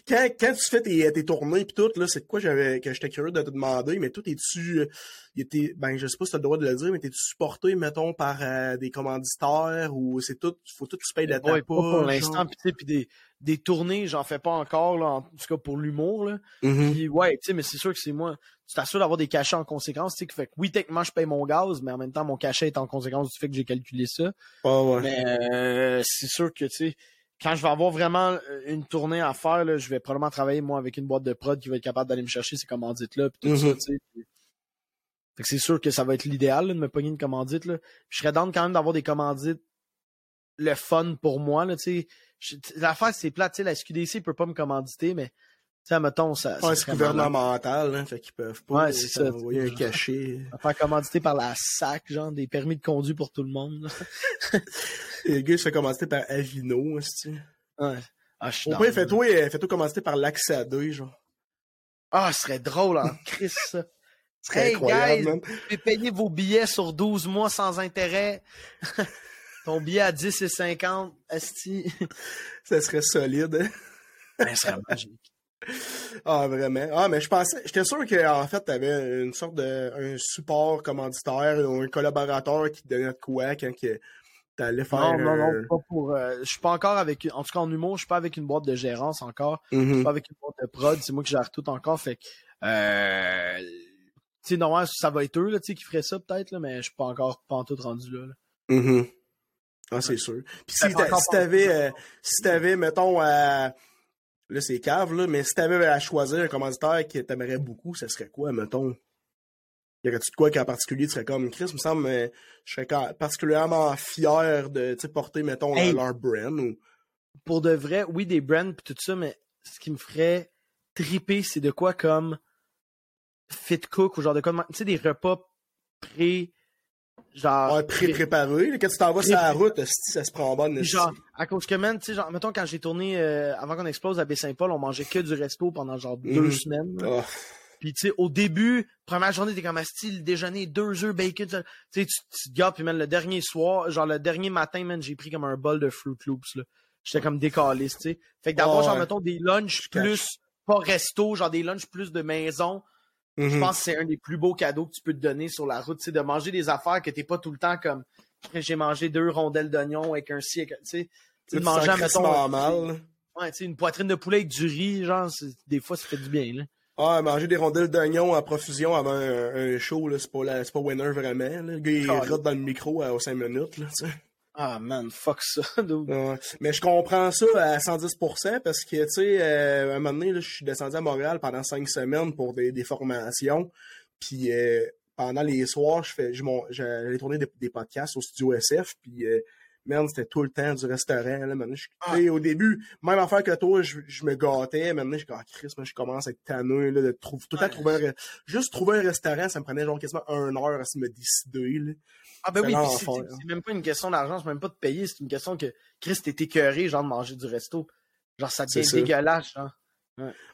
quand, quand tu fais tes, tes tournées pis tout, là, c'est quoi j'avais que j'étais curieux de te demander, mais toi, es-tu euh, était, ben je sais pas si t'as le droit de le dire, mais t'es-tu supporté, mettons, par euh, des commanditaires ou c'est tout, faut tout que tu payes de ta Ouais, pas pour l'instant, puis tu puis des, des tournées, j'en fais pas encore, là, en tout cas pour l'humour, là. Mhm. Puis ouais, tu sais, mais c'est sûr que c'est moi. Tu t'assures d'avoir des cachets en conséquence, tu sais, que fait que oui, techniquement, je paye mon gaz, mais en même temps, mon cachet est en conséquence du fait que j'ai calculé ça. Ah ouais. Mais euh, c'est sûr que, tu sais, quand je vais avoir vraiment euh, une tournée à faire, là, je vais probablement travailler, moi, avec une boîte de prod qui va être capable d'aller me chercher ces commandites-là, puis tout Mhm. ça, tu sais. Puis- Fait que c'est sûr que ça va être l'idéal, de me pogner une commandite, là. Puis je serais down quand même d'avoir des commandites le fun pour moi, là, tu sais. L'affaire, c'est plate, tu sais, la SQDC peut pas me commanditer, mais, tu sais, mettons, ça... Ouais, ça c'est gouvernemental, hein, fait qu'ils peuvent pas Ouais, c'est ça, envoyer un tu- cachet. À faire commanditer par la SAC, genre, des permis de conduire pour tout le monde, le gars, il se fait commanditer par Avino, est Ouais. Ah, je suis Au pire, fais-toi, euh, fais-toi commanditer par l'Axadé, genre. Ah, ce serait drôle en Chris, ça. Ce serait Hey, incroyable, guys, man. vous pouvez payer vos billets sur 12 mois sans intérêt. Ton billet à 10 et 50, esti. Ça serait solide, hein. Ben, serait magique. Ah, vraiment. Ah, mais je pensais, j'étais sûr qu'en fait, t'avais une sorte de, un support commanditaire ou un collaborateur qui te donnait de quoi quand que t'allais faire. Non, non, non, pas pour. euh, je suis pas encore avec. En tout cas, en humour, je suis pas avec une boîte de gérance encore. Je Mhm. suis pas avec une boîte de prod. C'est moi qui gère tout encore. Fait que. Euh, tu sais, normalement, ça va être eux, là, tu sais, qui feraient ça, peut-être, mais je suis pas encore pas en tout rendu là. là. Mhm. Ah, c'est sûr. Puis si t'avais, euh, si t'avais, mettons, à, là, c'est cave, là, mais si t'avais à choisir un commanditaire qui t'aimerait beaucoup, ça serait quoi, mettons? Y aurait-tu de quoi qu'en particulier tu serais comme Chris, me semble, euh, je serais particulièrement fier de, porter, mettons, Hey. leur brand ou? pour de vrai, oui, des brands pis tout ça, mais ce qui me ferait triper, c'est de quoi comme fit cook ou genre de quoi, tu sais, des repas pré, genre, Ouais, pré-préparé. là, Quand tu t'en vas sur la route, ça se prend bonne. esti. genre, à cause que, man, tu sais, genre, mettons, quand j'ai tourné, euh, avant qu'on explose à Baie-Saint-Paul, on mangeait que du resto pendant genre deux Mhm. semaines. Ah, Puis, tu sais, au début, première journée, t'es comme, style, déjeuner, deux œufs, bacon, tu sais, tu te gardes, puis, man, le dernier soir, genre, le dernier matin, man, j'ai pris comme un bol de Fruit Loops, là. J'étais comme décaliste, tu sais. Fait que d'avoir, genre, mettons, des lunchs cache. plus, pas resto, genre des lunchs plus de maison, je mhm. pense que c'est un des plus beaux cadeaux que tu peux te donner sur la route, sais, de manger des affaires que t'es pas tout le temps comme, j'ai mangé deux rondelles d'oignon avec un ci, tu sais. De manger, mettons, mal. ouais, tu sais, une poitrine de poulet avec du riz, genre, c'est- des fois, ça fait du bien, là. Ah, manger des rondelles d'oignon à profusion avant un, un show, c'est pas, la- c'est pas winner vraiment. Là. Le gars, il rote dans le micro à, aux 5 minutes. Là. Ah, man, fuck ça. Ouais. Mais je comprends ça à 110% parce que, tu sais, euh, à un moment donné, je suis descendu à Montréal pendant 5 semaines pour des, formations. Puis euh, pendant les soirs, j'allais tourner des, des podcasts au studio SF. Puis, euh, merde, c'était tout le temps du restaurant. Là, maintenant, je, sais, Au début, même affaire que toi, je, je me gâtais. Maintenant, je dis, ah, Chris, moi, je commence à être tanneux, là, de trouver, tout le temps trouver un, juste trouver un restaurant, ça me prenait genre quasiment une heure à se me décider. Là. Ah ben oui, c'est hein. c'est même pas une question d'argent, c'est même pas de payer, c'est une question que Chris t'es écœuré genre de manger du resto. Genre ça devient dégueulasse, genre.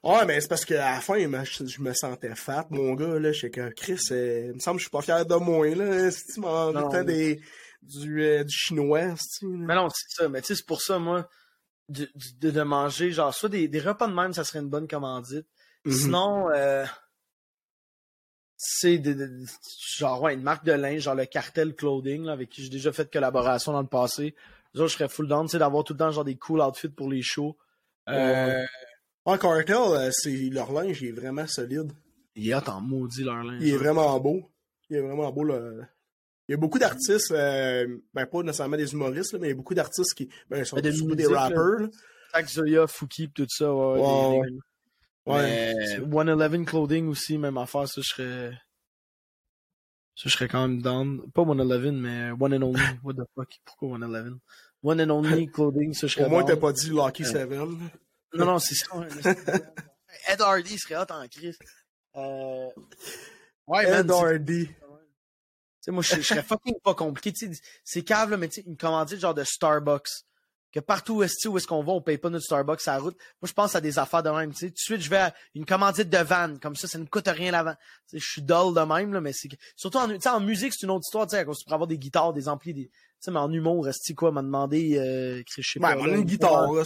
Ouais, mais c'est parce qu'à la fin, je, je me sentais fat, mon gars, là. J'étais que, Chris, euh, il me semble que je suis pas fier de moi, là. Si tu temps des, du, euh, du chinois, Mais non, c'est ça, mais tu sais, c'est pour ça, moi, de, de manger, genre, soit des, des repas de même, ça serait une bonne commandite. Mhm. Sinon, euh, c'est genre, ouais, une marque de linge, genre le Cartel Clothing, là, avec qui j'ai déjà fait de collaboration dans le passé. Autres, je serais full down, tu sais, d'avoir tout le temps, genre, des cool outfits pour les shows. Euh, Ouais, Cartel, euh, c'est, leur linge, il est vraiment solide. il est en maudit, leur linge. Il est là. vraiment beau. Il est vraiment beau, là. Il y a beaucoup d'artistes, euh, ben pas nécessairement des humoristes, là, mais il y a beaucoup d'artistes qui, ben, sont des musique, là. rappers, Fouki, tout ça, ouais. Des- des-. Mais 111 Clothing aussi, même affaire, ça, je serais. Ça, je serais quand même down. Pas 111, mais One and Only. What the fuck? Pourquoi 111? One and Only Clothing, ça, je serais Au moins, t'as pas dit Lucky Euh, Seven. Non, non, c'est ça. Ed Hardy serait hot en crise. Euh... Ouais. Ed Hardy. Tu sais, moi, je je serais fucking pas compliqué. Tu sais, c'est cave, là, mais tu sais, une commandite genre de Starbucks. que partout où est-ce est-ce qu'on va, on paye pas notre Starbucks à la route. Moi, je pense à des affaires de même. Tu sais, tout de suite, je vais à une commandite de van, comme ça, ça ne coûte rien l'avant. Tu sais, je suis dull de même, là, mais c'est surtout en, tu sais, en musique, c'est une autre histoire, tu sais, tu avoir des guitares, des amplis, des, tu sais, mais en humour, resti quoi, m'a demandé, euh, je sais Ouais, pas. on a une guitare, là,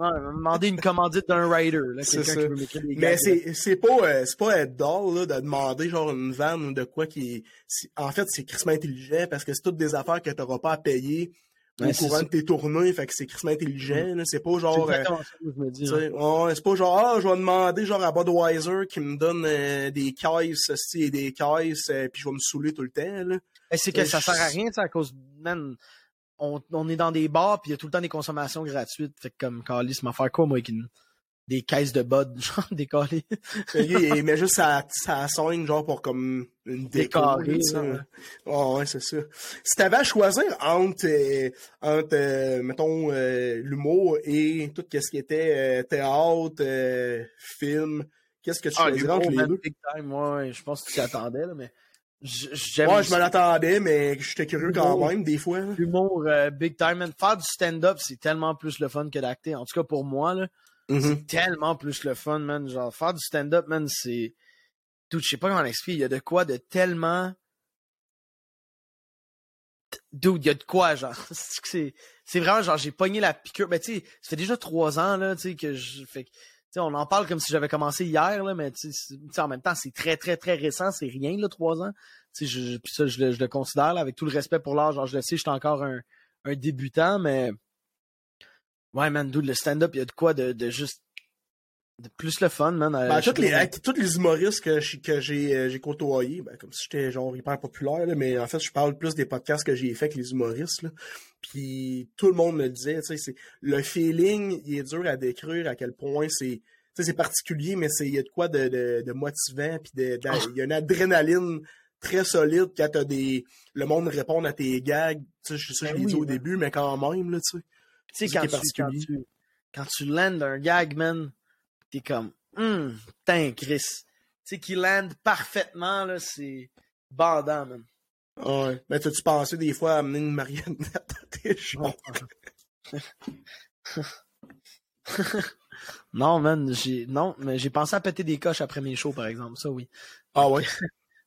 c'est- demandé une commandite d'un rider, là, C'est quelqu'un ça. qui veut des Mais c'est c'est pas euh, c'est pas être dull là, de demander genre une vanne ou de quoi qui est c'est- en fait c'est crissement intelligent parce que c'est toutes des affaires que t'auras pas à payer au c'est courant de tes tournées fait que c'est crissement intelligent là. c'est pas C'est genre euh, exactement ça je me dis. c'est pas genre ah je vais demander genre à Budweiser qui me donne euh, des caisses et des caisses euh, puis je vais me saouler tout le temps là. Eh, c'est que Euh, ça je- sert à rien, à cause, man, on, on est dans des bars, puis il y a tout le temps des consommations gratuites. Fait que comme, Calis, m'a faire quoi, moi, avec une, des caisses de bud, genre, que, il met juste sa, sa scène genre pour comme une déco. Là, là, Ouais, c'est ça. Si t'avais à choisir entre, euh, entre euh, mettons, euh, l'humour et tout ce qui était théâtre, film, qu'est-ce que tu choisirais entre les deux? big time, ouais, ouais, je pense que tu t'y attendais, là, mais j- j'aime Ouais, je me l'attendais, mais j'étais curieux quand même, des fois. là. l'humour euh, big time, man. Faire du stand-up, c'est tellement plus le fun que d'acter. En tout cas, pour moi, là, Mhm. c'est tellement plus le fun, man. Genre, faire du stand-up, man, c'est... Dude, je sais pas comment l'expliquer. Il y a de quoi de tellement... Dude, il y a de quoi, genre. C'est vraiment, genre, j'ai pogné la piqûre. Mais tu sais, ça fait déjà trois ans, là, tu sais, que je... Fait on en parle comme si j'avais commencé hier, là, mais tu sais, c'est- tu sais, en même temps, c'est très, très, très récent. C'est rien, là, trois ans. Je, puis ça, je le, je considère, avec tout le respect pour. Genre, je le sais, je suis encore un, un débutant, mais... Ouais, man, dude, le stand-up, il y a de quoi de, de juste... De plus le fun, man. euh, Ben, je sais tous les, tous les humoristes que, je- que j'ai euh, j'ai côtoyés, ben, comme si j'étais genre hyper populaire, là, mais en fait, je parle plus des podcasts que j'ai fait avec les humoristes. Là. Puis tout le monde me le disait, tu sais, le feeling, il est dur à décrire à quel point c'est. tu sais, c'est particulier, mais il y a de quoi de, de, de motivant, puis de, de- il y a une adrénaline très solide quand t'as des. Le monde répond à tes gags. Tu sais, je sais, je Ben l'ai oui, dit au ben. début, mais quand même, là, tu sais. Tu sais, C'est quand tu, quand, tu, quand tu landes un gag, man, t'es comme, hum, putain, Chris. Tu sais, qui land parfaitement, là, c'est bandant, man. Ouais. Mais t'as-tu pensé des fois à amener une marionnette à tes shows? non, man, j'ai, non, mais j'ai pensé à péter des coches après mes shows, par exemple, ça, oui. Ah ouais.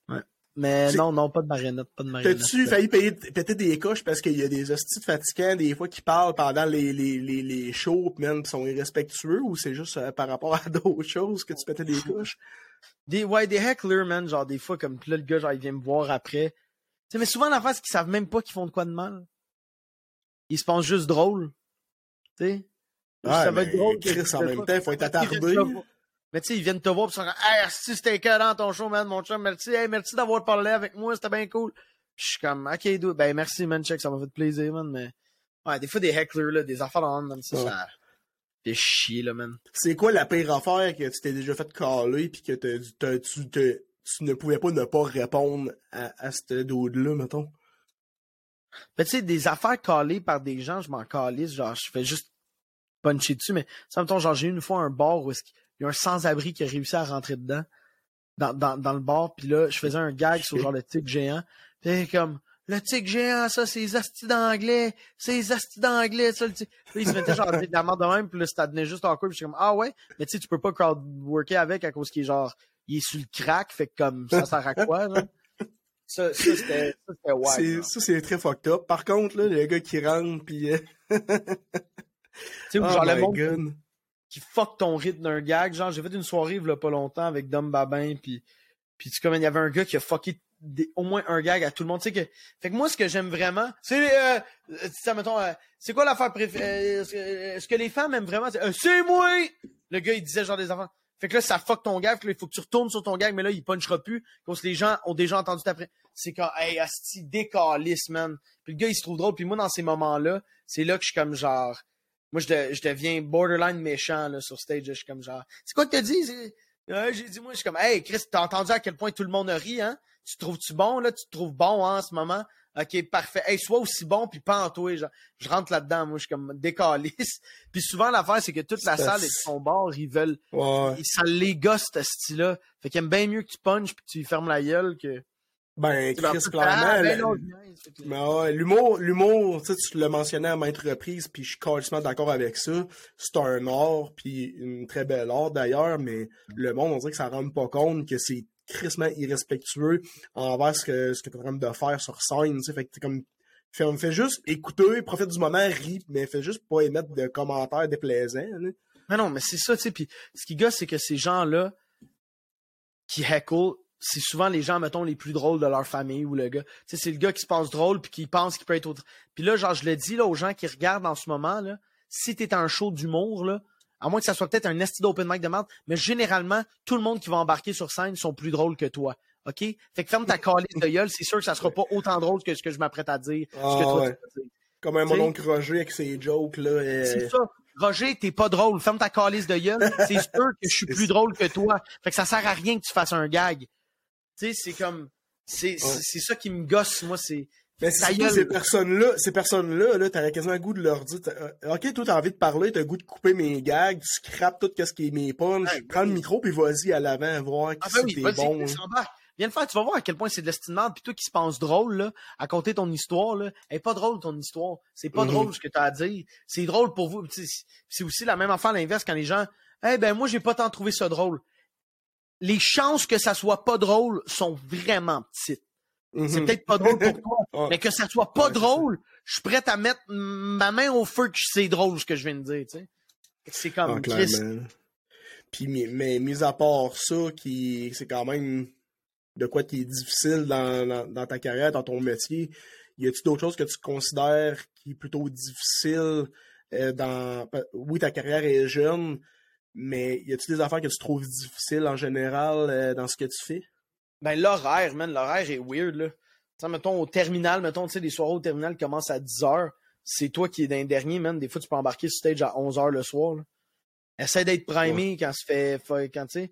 Mais non, non, pas de marionnette, pas de marionnette. T'as-tu failli payer, péter des coches parce qu'il y a des hosties de fatigants des fois qui parlent pendant les, les, les, les shows même qui sont irrespectueux ou c'est juste euh, par rapport à d'autres choses que tu pétais des coches? Des, ouais, des hecklers, man, genre, des fois, comme, là, le gars, genre, il vient me voir après. Tu sais, mais souvent, l'affaire, c'est qu'ils savent même pas qu'ils font de quoi de mal. Ils se pensent juste drôles. Tu sais? Ouais, ça va être drôle. Chris, en même temps, il faut être attardé. Mais tu sais, ils viennent te voir pis ils sont comme Hey, si c'était écœurant ton show, man, mon chum, merci, hey, merci d'avoir parlé avec moi, c'était bien cool. Puis je suis comme OK, dude, ben merci, man, check, ça m'a fait plaisir, man, mais. Ouais, des fois des hecklers, là, des affaires dans man, ça, Ouais. ça fait chier, là, man. C'est quoi la pire affaire que tu t'es déjà fait caler pis que tu, te- tu ne pouvais pas ne pas répondre à, à ce dude-là, mettons? Mais tu sais, des affaires calées par des gens, je m'en calisse, genre, je fais juste puncher dessus, mais ça, mettons, genre, j'ai eu une fois un bar où est-ce qu'il y a un sans-abri qui a réussi à rentrer dedans, dans, dans, dans le bar, puis là, je faisais un gag sur genre le tigre géant, puis comme, le tigre géant, ça, c'est les astis d'anglais, c'est les astis d'anglais, ça, le. Puis il se mettait genre à dire de la merde de même, puis là, ça devenait juste awkward, puis je suis comme, ah ouais, mais tu sais, tu peux pas crowd-worker avec à cause qu'il est genre, il est sur le crack, fait que comme, ça sert à quoi, genre? Ça, ça c'était, ça, c'était wild. Ça, c'est très fucked up. Par contre, là, le gars qui rentre pis... euh, Tu sais, oh genre le monde. Qui fuck ton rythme d'un gag. Genre, j'ai fait une soirée il a pas longtemps avec Dom Babin, puis puis tu comme il y avait un gars qui a fucké au moins un gag à tout le monde. Tu sais que fait que moi ce que j'aime vraiment, c'est euh, euh, ça mettons, euh, c'est quoi l'affaire préférée euh, que- ce que les femmes aiment vraiment, c'est euh, c'est moi. Le gars il disait genre des enfants. Fait que là ça fuck ton gag, fait que il faut que tu retournes sur ton gag, mais là il punchera plus parce que les gens ont déjà entendu après. C'est quand hey asti décalisse man. Puis le gars il se trouve drôle, puis moi dans ces moments-là, c'est là que je suis comme genre moi, je, de- je deviens borderline méchant là, sur stage. Je suis comme genre, c'est quoi que t'as dit? J'ai dit, moi, je suis comme, hey, Chris, t'as entendu à quel point tout le monde a ri, hein? Tu trouves-tu bon, là? Tu te trouves bon hein, en ce moment? Ok, parfait. Hey, sois aussi bon, puis pas en toi. Genre, je rentre là-dedans, moi, je suis comme décalisse. Puis souvent, l'affaire, c'est que toute la salle est de son bord, ils veulent. Ouais. ils- Ça les gosse, ce style-là. Fait qu'ils aiment bien mieux que tu punches puis que tu fermes la gueule que. Ben, Tu Chris, clairement, ben fait l'humour, l'humour, tu sais, tu l'as mentionné à maintes reprises, puis je suis carrément d'accord avec ça. C'est un art, puis une très belle art d'ailleurs, mais le monde, on dirait que ça rend pas compte que c'est crissement irrespectueux envers ce que, ce que t'es en train de faire sur scène, tu sais. Fait que t'es comme, fais, fais juste écouter, profite du moment, ris, mais fais juste pas émettre de commentaires déplaisants, là. Mais non, mais c'est ça, tu sais. Puis ce qui gosse, c'est que ces gens-là qui heckle, c'est souvent les gens, mettons, les plus drôles de leur famille ou le gars. Tu sais, c'est le gars qui se passe drôle puis qui pense qu'il peut être autre. Puis là, genre, je le dis là, aux gens qui regardent en ce moment, là, si t'es un show d'humour, là, à moins que ça soit peut-être un esti d'open mic de merde, mais généralement, tout le monde qui va embarquer sur scène sont plus drôles que toi. OK? Fait que ferme ta calice de gueule, c'est sûr que ça sera pas autant drôle que ce que je m'apprête à dire. ce que Ah, toi, ouais. tu vas dire. Comme un Tu sais- mon oncle Roger avec ses jokes, là. euh, C'est ça. Roger, t'es pas drôle. Ferme ta calice de gueule. C'est sûr que je suis plus drôle que toi. Fait que ça sert à rien que tu fasses un gag. Tu sais, c'est comme. C'est Ouais. ça qui me gosse, moi. C'est. Mais c'est ces personnes-là, ces personnes-là, là, t'aurais quasiment le goût de leur dire, t'as- euh, ok, toi, t'as envie de parler, t'as le goût de couper mes gags, tu scrapes tout ce qui est mes punches, Ouais, prends le micro, puis vas-y à l'avant, voir Ah si ben oui, t'es bon. Viens le faire, tu vas voir à quel point c'est de. Puis toi qui se pense drôle, là, à compter ton histoire, là, elle est pas drôle ton histoire. C'est pas Mhm. drôle ce que tu as à dire. C'est drôle pour vous. C'est aussi la même affaire à l'inverse quand les gens, eh ben moi j'ai pas tant trouvé ça drôle. Les chances que ça soit pas drôle sont vraiment petites. Mhm. C'est peut-être pas drôle pour toi, Ouais. mais que ça soit pas Ouais, drôle, je suis prêt à mettre ma main au feu que c'est drôle ce que je viens de dire, tu sais. C'est comme Ah. Puis, mais, mis à part ça, qui c'est quand même de quoi qui est difficile dans, dans, dans ta carrière, dans ton métier, y a-tu d'autres choses que tu considères qui est plutôt difficile euh, dans... Oui, ta carrière est jeune, mais y a-tu des affaires que tu trouves difficiles en général euh, dans ce que tu fais? Ben, l'horaire, man, l'horaire est weird, là. Tu sais, mettons, au terminal, mettons, tu sais, les soirées au terminal commencent à 10 heures. C'est toi qui es d'un dernier, man. Des fois, tu peux embarquer sur stage à 11 heures le soir, là. Essaie d'être primé quand se fait, quand, tu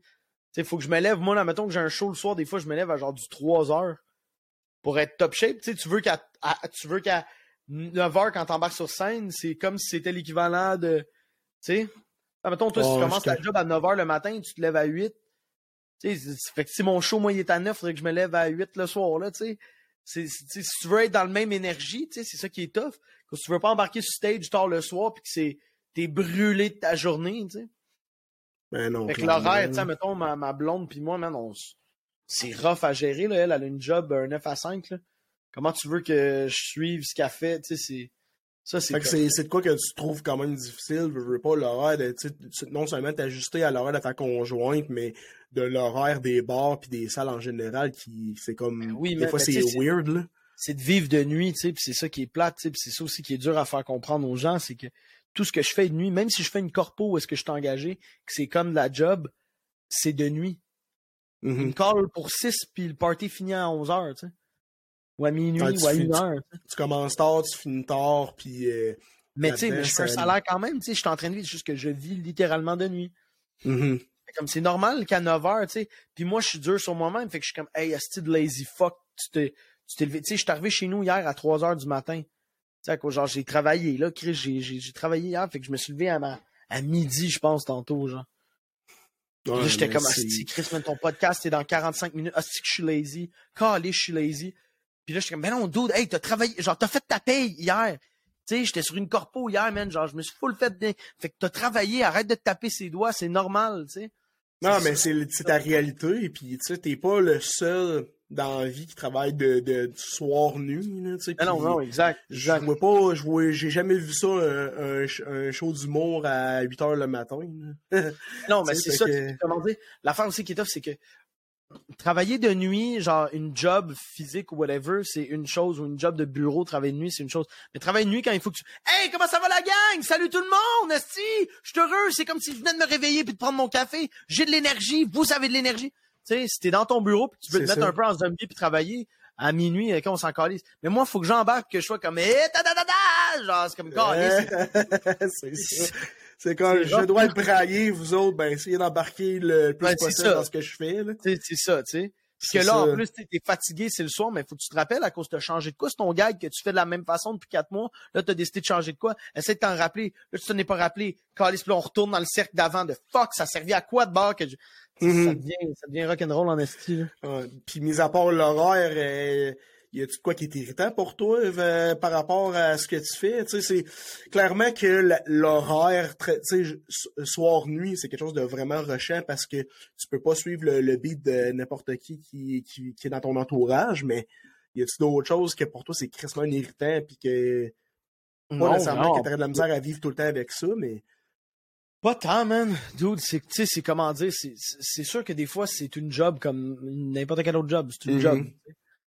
sais. Faut que je me lève. Moi, là, mettons que j'ai un show le soir, des fois, je me lève à genre du 3 heures pour être top shape. Tu veux qu'à, tu veux qu'à 9 heures, quand t'embarques sur scène, c'est comme si c'était l'équivalent de, tu sais. Ah, mettons, toi, si tu commences je ta job à 9 heures le matin, tu te lèves à 8. Tu sais, c'est- fait que si mon show, moi, il est à 9, faudrait que je me lève à 8 le soir, là, tu sais. C'est, si tu veux être dans le même énergie, tu sais, c'est ça qui est tough. Que si tu veux pas embarquer sur stage tard le soir puis que c'est, t'es brûlé de ta journée, tu sais. Ben non. Fait que l'horaire, tu sais, mettons, ma, ma blonde puis moi, man, on c'est rough à gérer, là. Elle, elle a une job, un 9 à 5, là. Comment tu veux que je suive ce qu'elle fait, tu sais, c'est, ça, c'est Fait que tough. c'est c'est de quoi que tu trouves quand même difficile, je veux pas l'horaire de, non seulement t'ajuster à l'horaire de ta conjointe, mais de l'horaire des bars puis des salles en général qui c'est comme Ben oui, des mais- fois mais c'est weird là. c'est de vivre de nuit, tu sais, c'est ça qui est plate, tu sais, puis c'est ça aussi qui est dur à faire comprendre aux gens, c'est que tout ce que je fais de nuit, même si je fais une corpo où est-ce que je suis engagé, que c'est comme de la job, c'est de nuit. Mhm. Une call pour 6 puis le party finit à 11 heures, tu sais. Ou à minuit, Ah, ou à 1 heure. tu commences tard, tu finis tard puis euh, Mais tu sais, je fais un salaire quand même, tu sais, je suis en train de vivre, c'est juste que je vis littéralement de nuit. mhm. Comme c'est normal qu'à 9 heures, tu sais. Puis moi, je suis dur sur moi-même, fait que je suis comme, hey, asti de lazy fuck, tu t'es, tu t'es levé. Tu sais, je suis arrivé chez nous hier à 3 heures du matin. Tu sais, genre, j'ai travaillé, là, Chris, j'ai, travaillé hier, fait que je me suis levé à, ma, à midi, je pense, tantôt, genre. Ouais, là, j'étais comme, asti, Chris, man, ton podcast est dans 45 minutes. Asti, que je suis lazy. Calé, je suis lazy. Puis là, j'étais comme, ben non, dude, hey, t'as travaillé, genre, t'as fait ta paye hier. Tu sais, j'étais sur une corpo hier, man, genre, je me suis full fait bien. Fait que t'as travaillé, arrête de te taper ses doigts, c'est normal, tu sais. Non, mais c'est ta réalité, et puis tu sais, t'es pas le seul dans la vie qui travaille de, de du soir nuit, là, tu sais. Ah non, non, exact. Je exact. vois pas, je vois, j'ai jamais vu ça, un, un, show d'humour à 8 heures le matin. Non, mais c'est ça, que- comment dire. L'affaire aussi qui est tough, c'est que travailler de nuit, genre une job physique ou whatever, c'est une chose, ou une job de bureau, travailler de nuit, c'est une chose. Mais travailler de nuit quand il faut que tu. Hey, comment ça va la gang? Salut tout le monde! Esti! Je suis heureux, c'est comme si je venais de me réveiller puis de prendre mon café. J'ai de l'énergie, vous avez de l'énergie. Tu sais, si t'es dans ton bureau puis tu veux te mettre ça. un peu en zombie puis travailler, à minuit, quand on s'en calisse. Mais moi, faut que j'embarque, que je sois comme, eh, ta da da da! Genre, c'est comme, calisse. c'est ça. C'est quand je dois être braillé, vous autres, ben essayez d'embarquer le plus c'est possible ça. dans ce que je fais. Là. C'est ça, tu sais. Parce que là, en plus, t'es t'es fatigué, c'est le soir, mais faut que tu te rappelles à cause de changer de quoi. C'est ton gag que tu fais de la même façon depuis quatre mois. Là, t'as décidé de changer de quoi? Essaie de t'en rappeler. Là, tu t'en es pas rappelé. Calice, là, on retourne dans le cercle d'avant de fuck, ça servait à quoi de bord que je... Mhm. ça, devient, ça devient rock'n'roll en esti. là. Ouais. Puis, mis à part l'horaire, euh, y de quoi qui est irritant pour toi euh, par rapport à ce que tu fais? Tu sais, c'est clairement que l'horaire, tu sais, s- soir-nuit, c'est quelque chose de vraiment rushant parce que tu peux pas suivre le, le beat de n'importe qui qui, qui qui est dans ton entourage, mais y a-tu d'autres choses que pour toi c'est crissement irritant puis que pas Non, nécessairement non. que t'aurais de la misère à vivre tout le temps avec ça, mais Pas tant, man. Dude, c'est, c'est comment dire, c'est, sûr que des fois, c'est une job comme n'importe quel autre job. C'est une Mhm. job.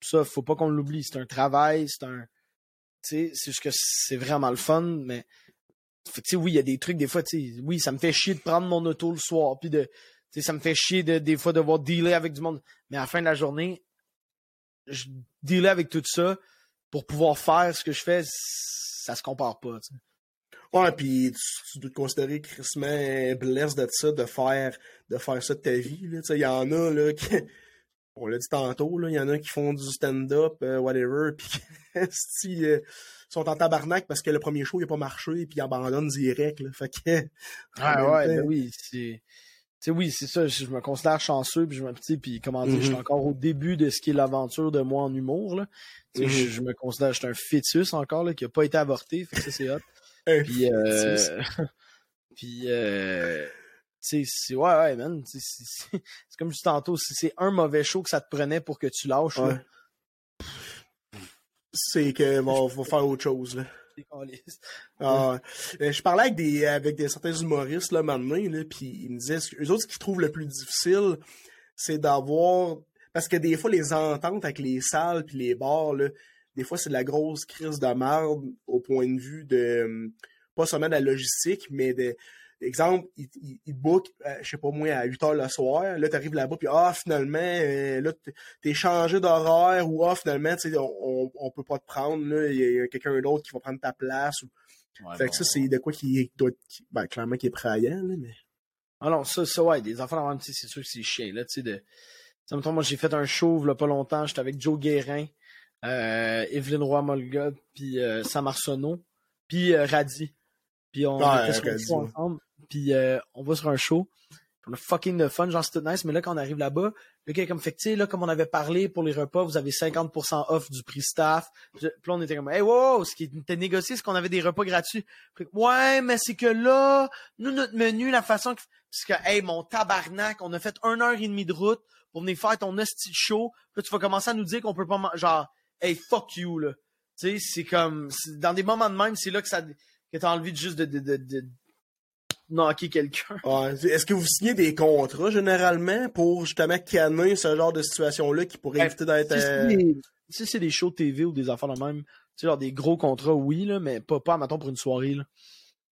Ça, faut pas qu'on l'oublie. C'est un travail, c'est un. Tu sais, c'est juste que c'est vraiment le fun, mais. Tu sais, oui, il y a des trucs, des fois, tu oui, ça me fait chier de prendre mon auto le soir, puis de. Tu ça me fait chier de, des fois de devoir dealer avec du monde. Mais à la fin de la journée, je dealer avec tout ça pour pouvoir faire ce que je fais, ça se compare pas. Ouais, puis tu, dois te considérer crissement blessé de ça, de faire, de faire ça de ta vie. là. Il y en a, là, qui, on l'a dit tantôt, il y en a qui font du stand-up, euh, whatever, puis qui euh, sont en tabarnak parce que le premier show, il a pas marché, puis ils abandonnent direct. Là. Fait que, Ah ouais, ben oui, c'est. Oui, c'est ça, je je me considère chanceux, puis je me, puis comment dire, je suis Mhm. encore au début de ce qui est l'aventure de moi en humour, là. Sais, je, je me considère, je suis un fœtus encore, là, qui a pas été avorté, fait que ça, c'est hot. Puis, euh, puis, euh, c'est, ouais, ouais, man, c'est comme dis tantôt, si c'est un mauvais show que ça te prenait pour que tu lâches, Ouais. c'est que va, va faire autre chose. Là. Ah, euh, je parlais avec des avec des certains humoristes là maintenant là, puis ils me disaient eux autres ce qu'ils trouvent le plus difficile, c'est d'avoir parce que des fois les ententes avec les salles puis les bars là, des fois c'est de la grosse crise de merde au point de vue de pas seulement de la logistique mais de exemple, ils, te bookent, euh, je sais pas moi, à 8 heures le soir. Là, t'arrives là-bas, puis ah, finalement, euh, là, t'es- changé d'horaire, ou ah, finalement, tu sais, on, on, on peut pas te prendre, là, il y a- il quelqu'un d'autre qui va prendre ta place. ou- fait que ça, c'est de quoi qui doit être, qui- ben, clairement, qui est praillant, là, mais. Ah non, ça, ça, ouais, des enfants en c'est sûr que c'est chiant, là, tu sais, de... Sais, mettons, moi, j'ai fait un show, là, pas longtemps, j'étais avec Joe Guérin, euh, Evelyne Roy-Molga, puis Sam Arsenault, puis Radi. Puis on Ouais, était sur show ouais. ensemble, puis euh, on va sur un show, on a fucking de fun, genre, c'est tout nice, mais là, quand on arrive là-bas, le gars comme, fait sais, là, comme on avait parlé pour les repas, vous avez 50% off du prix staff. Puis là, on était comme, hey, wow, ce qui était négocié, c'est qu'on avait des repas gratuits. Ouais, mais c'est que là, nous, notre menu, la façon que. Parce que, hey, mon tabarnak, on a fait une heure et demie de route pour venir faire ton hostie show. Puis là, tu vas commencer à nous dire qu'on peut pas manger. Genre, hey, fuck you, là. Tu sais, c'est comme. Dans des moments de même, c'est là que ça. que t'as envie juste de, de knocker quelqu'un. Ouais. Est-ce que vous signez des contrats, généralement, pour justement canner ce genre de situation-là qui pourrait Ben, éviter d'être. Si c'est euh, des, si c'est des shows TV ou des affaires de même, tu sais, genre des gros contrats, oui, là, mais pas, pas mettons, pour une soirée, là.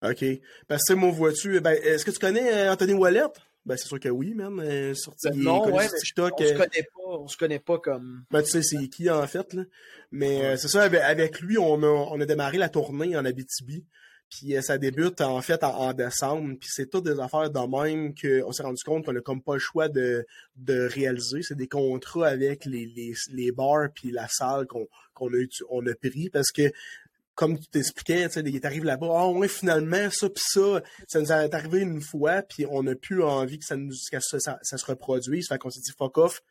OK. Parce que, moi, vois-tu, ben, est-ce que tu connais euh, Anthony Wallet? Ben, c'est sûr que oui. Euh, sorti, est non, ouais, mais TikTok. On se euh, connaît pas, on se connaît pas comme. Ben, tu sais, c'est qui, en fait, là. Mais euh, c'est ça, avec, avec lui, on a, on a démarré la tournée en Abitibi. Puis euh, ça débute, en fait, en, en décembre. Puis c'est toutes des affaires de même qu'on s'est rendu compte qu'on a comme pas le choix de, de réaliser. C'est des contrats avec les, les, les bars puis la salle qu'on qu'on a, on a pris parce que comme tu t'expliquais, tu sais, il t'arrive là-bas, ah ouais, finalement, ça pis ça, ça nous est arrivé une fois, puis on n'a plus envie que ça nous que ça, ça, ça se reproduise. Fait qu'on s'est dit fuck off,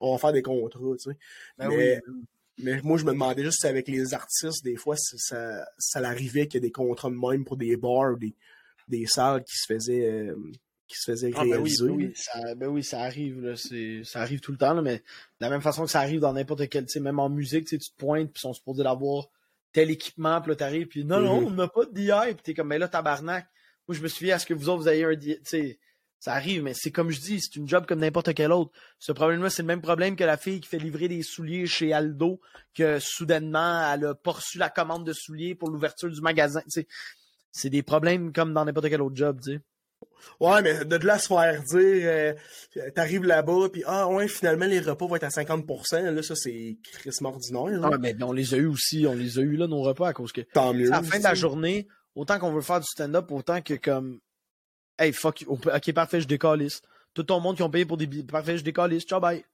on va faire des contrats, tu sais. Ben mais, oui. Mais moi, je me demandais juste si avec les artistes, des fois, ça, ça l'arrivait qu'il y a des contrats de même pour des bars ou des, des salles qui se faisaient, euh, qui se faisaient Ah, ben oui, réaliser. ben oui, ça, ben oui, ça arrive, là, ça arrive tout le temps, là, mais de la même façon que ça arrive dans n'importe quel, même en musique, tu te pointes, puis ils sont supposés d'avoir tel équipement, puis là, t'arrives, puis non, non, Mhm. on n'a pas de DI, puis t'es comme, mais là, tabarnak, moi, je me suis fait à ce que vous autres, vous ayez un DI, tu sais, ça arrive, mais c'est comme je dis, c'est une job comme n'importe quel autre. Ce problème-là, c'est le même problème que la fille qui fait livrer des souliers chez Aldo, que soudainement, elle a pas reçu la commande de souliers pour l'ouverture du magasin, tu sais. C'est des problèmes comme dans n'importe quel autre job, tu sais. Ouais, mais de là se faire dire, euh, t'arrives là-bas, puis ah ouais, finalement, les repas vont être à 50%, là, ça, c'est crissement ordinaire. là. Ah, mais on les a eu aussi, on les a eu là, nos repas, à cause que. Tant mieux. À la fin de la journée, autant qu'on veut faire du stand-up, autant que comme. Hey, fuck, you. ok, parfait, je décalisse. Tout ton monde qui ont payé pour des billets, parfait, je décalisse, ciao, bye.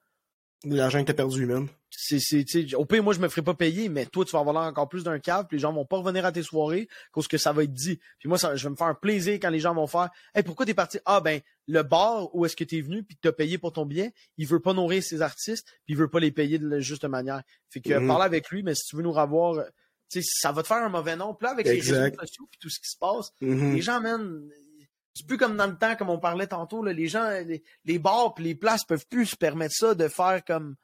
L'argent que t'as perdu, man. C'est, au pire, moi, je me ferai pas payer, mais toi, tu vas avoir encore plus d'un cave, puis les gens vont pas revenir à tes soirées, cause que ça va être dit. Puis moi, ça, je vais me faire un plaisir quand les gens vont faire, hey, pourquoi t'es parti? Ah, ben, le bar où est-ce que t'es venu, puis t'as payé pour ton billet, il veut pas nourrir ses artistes, puis il veut pas les payer de la juste manière. Fait que, Mhm. parle avec lui, mais si tu veux nous revoir, euh, tu sais, ça va te faire un mauvais nom. Puis là, avec les réseaux sociaux, puis tout ce qui se passe, Mhm. les gens, man, c'est plus comme dans le temps, comme on parlait tantôt, là, les gens, les, les bars puis les places peuvent plus se permettre ça de faire comme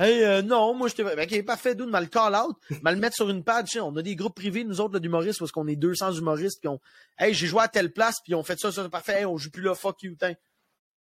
Hey, euh, non, moi je t'ai. Ben, ok, parfait, d'où mal call out, mal mettre sur une page. tu sais, On a des groupes privés, nous autres, d'humoristes, parce qu'on est 200 humoristes, puis on. Hey, j'ai joué à telle place, puis on fait ça, ça, parfait, hey, on joue plus là, fuck you, t'in.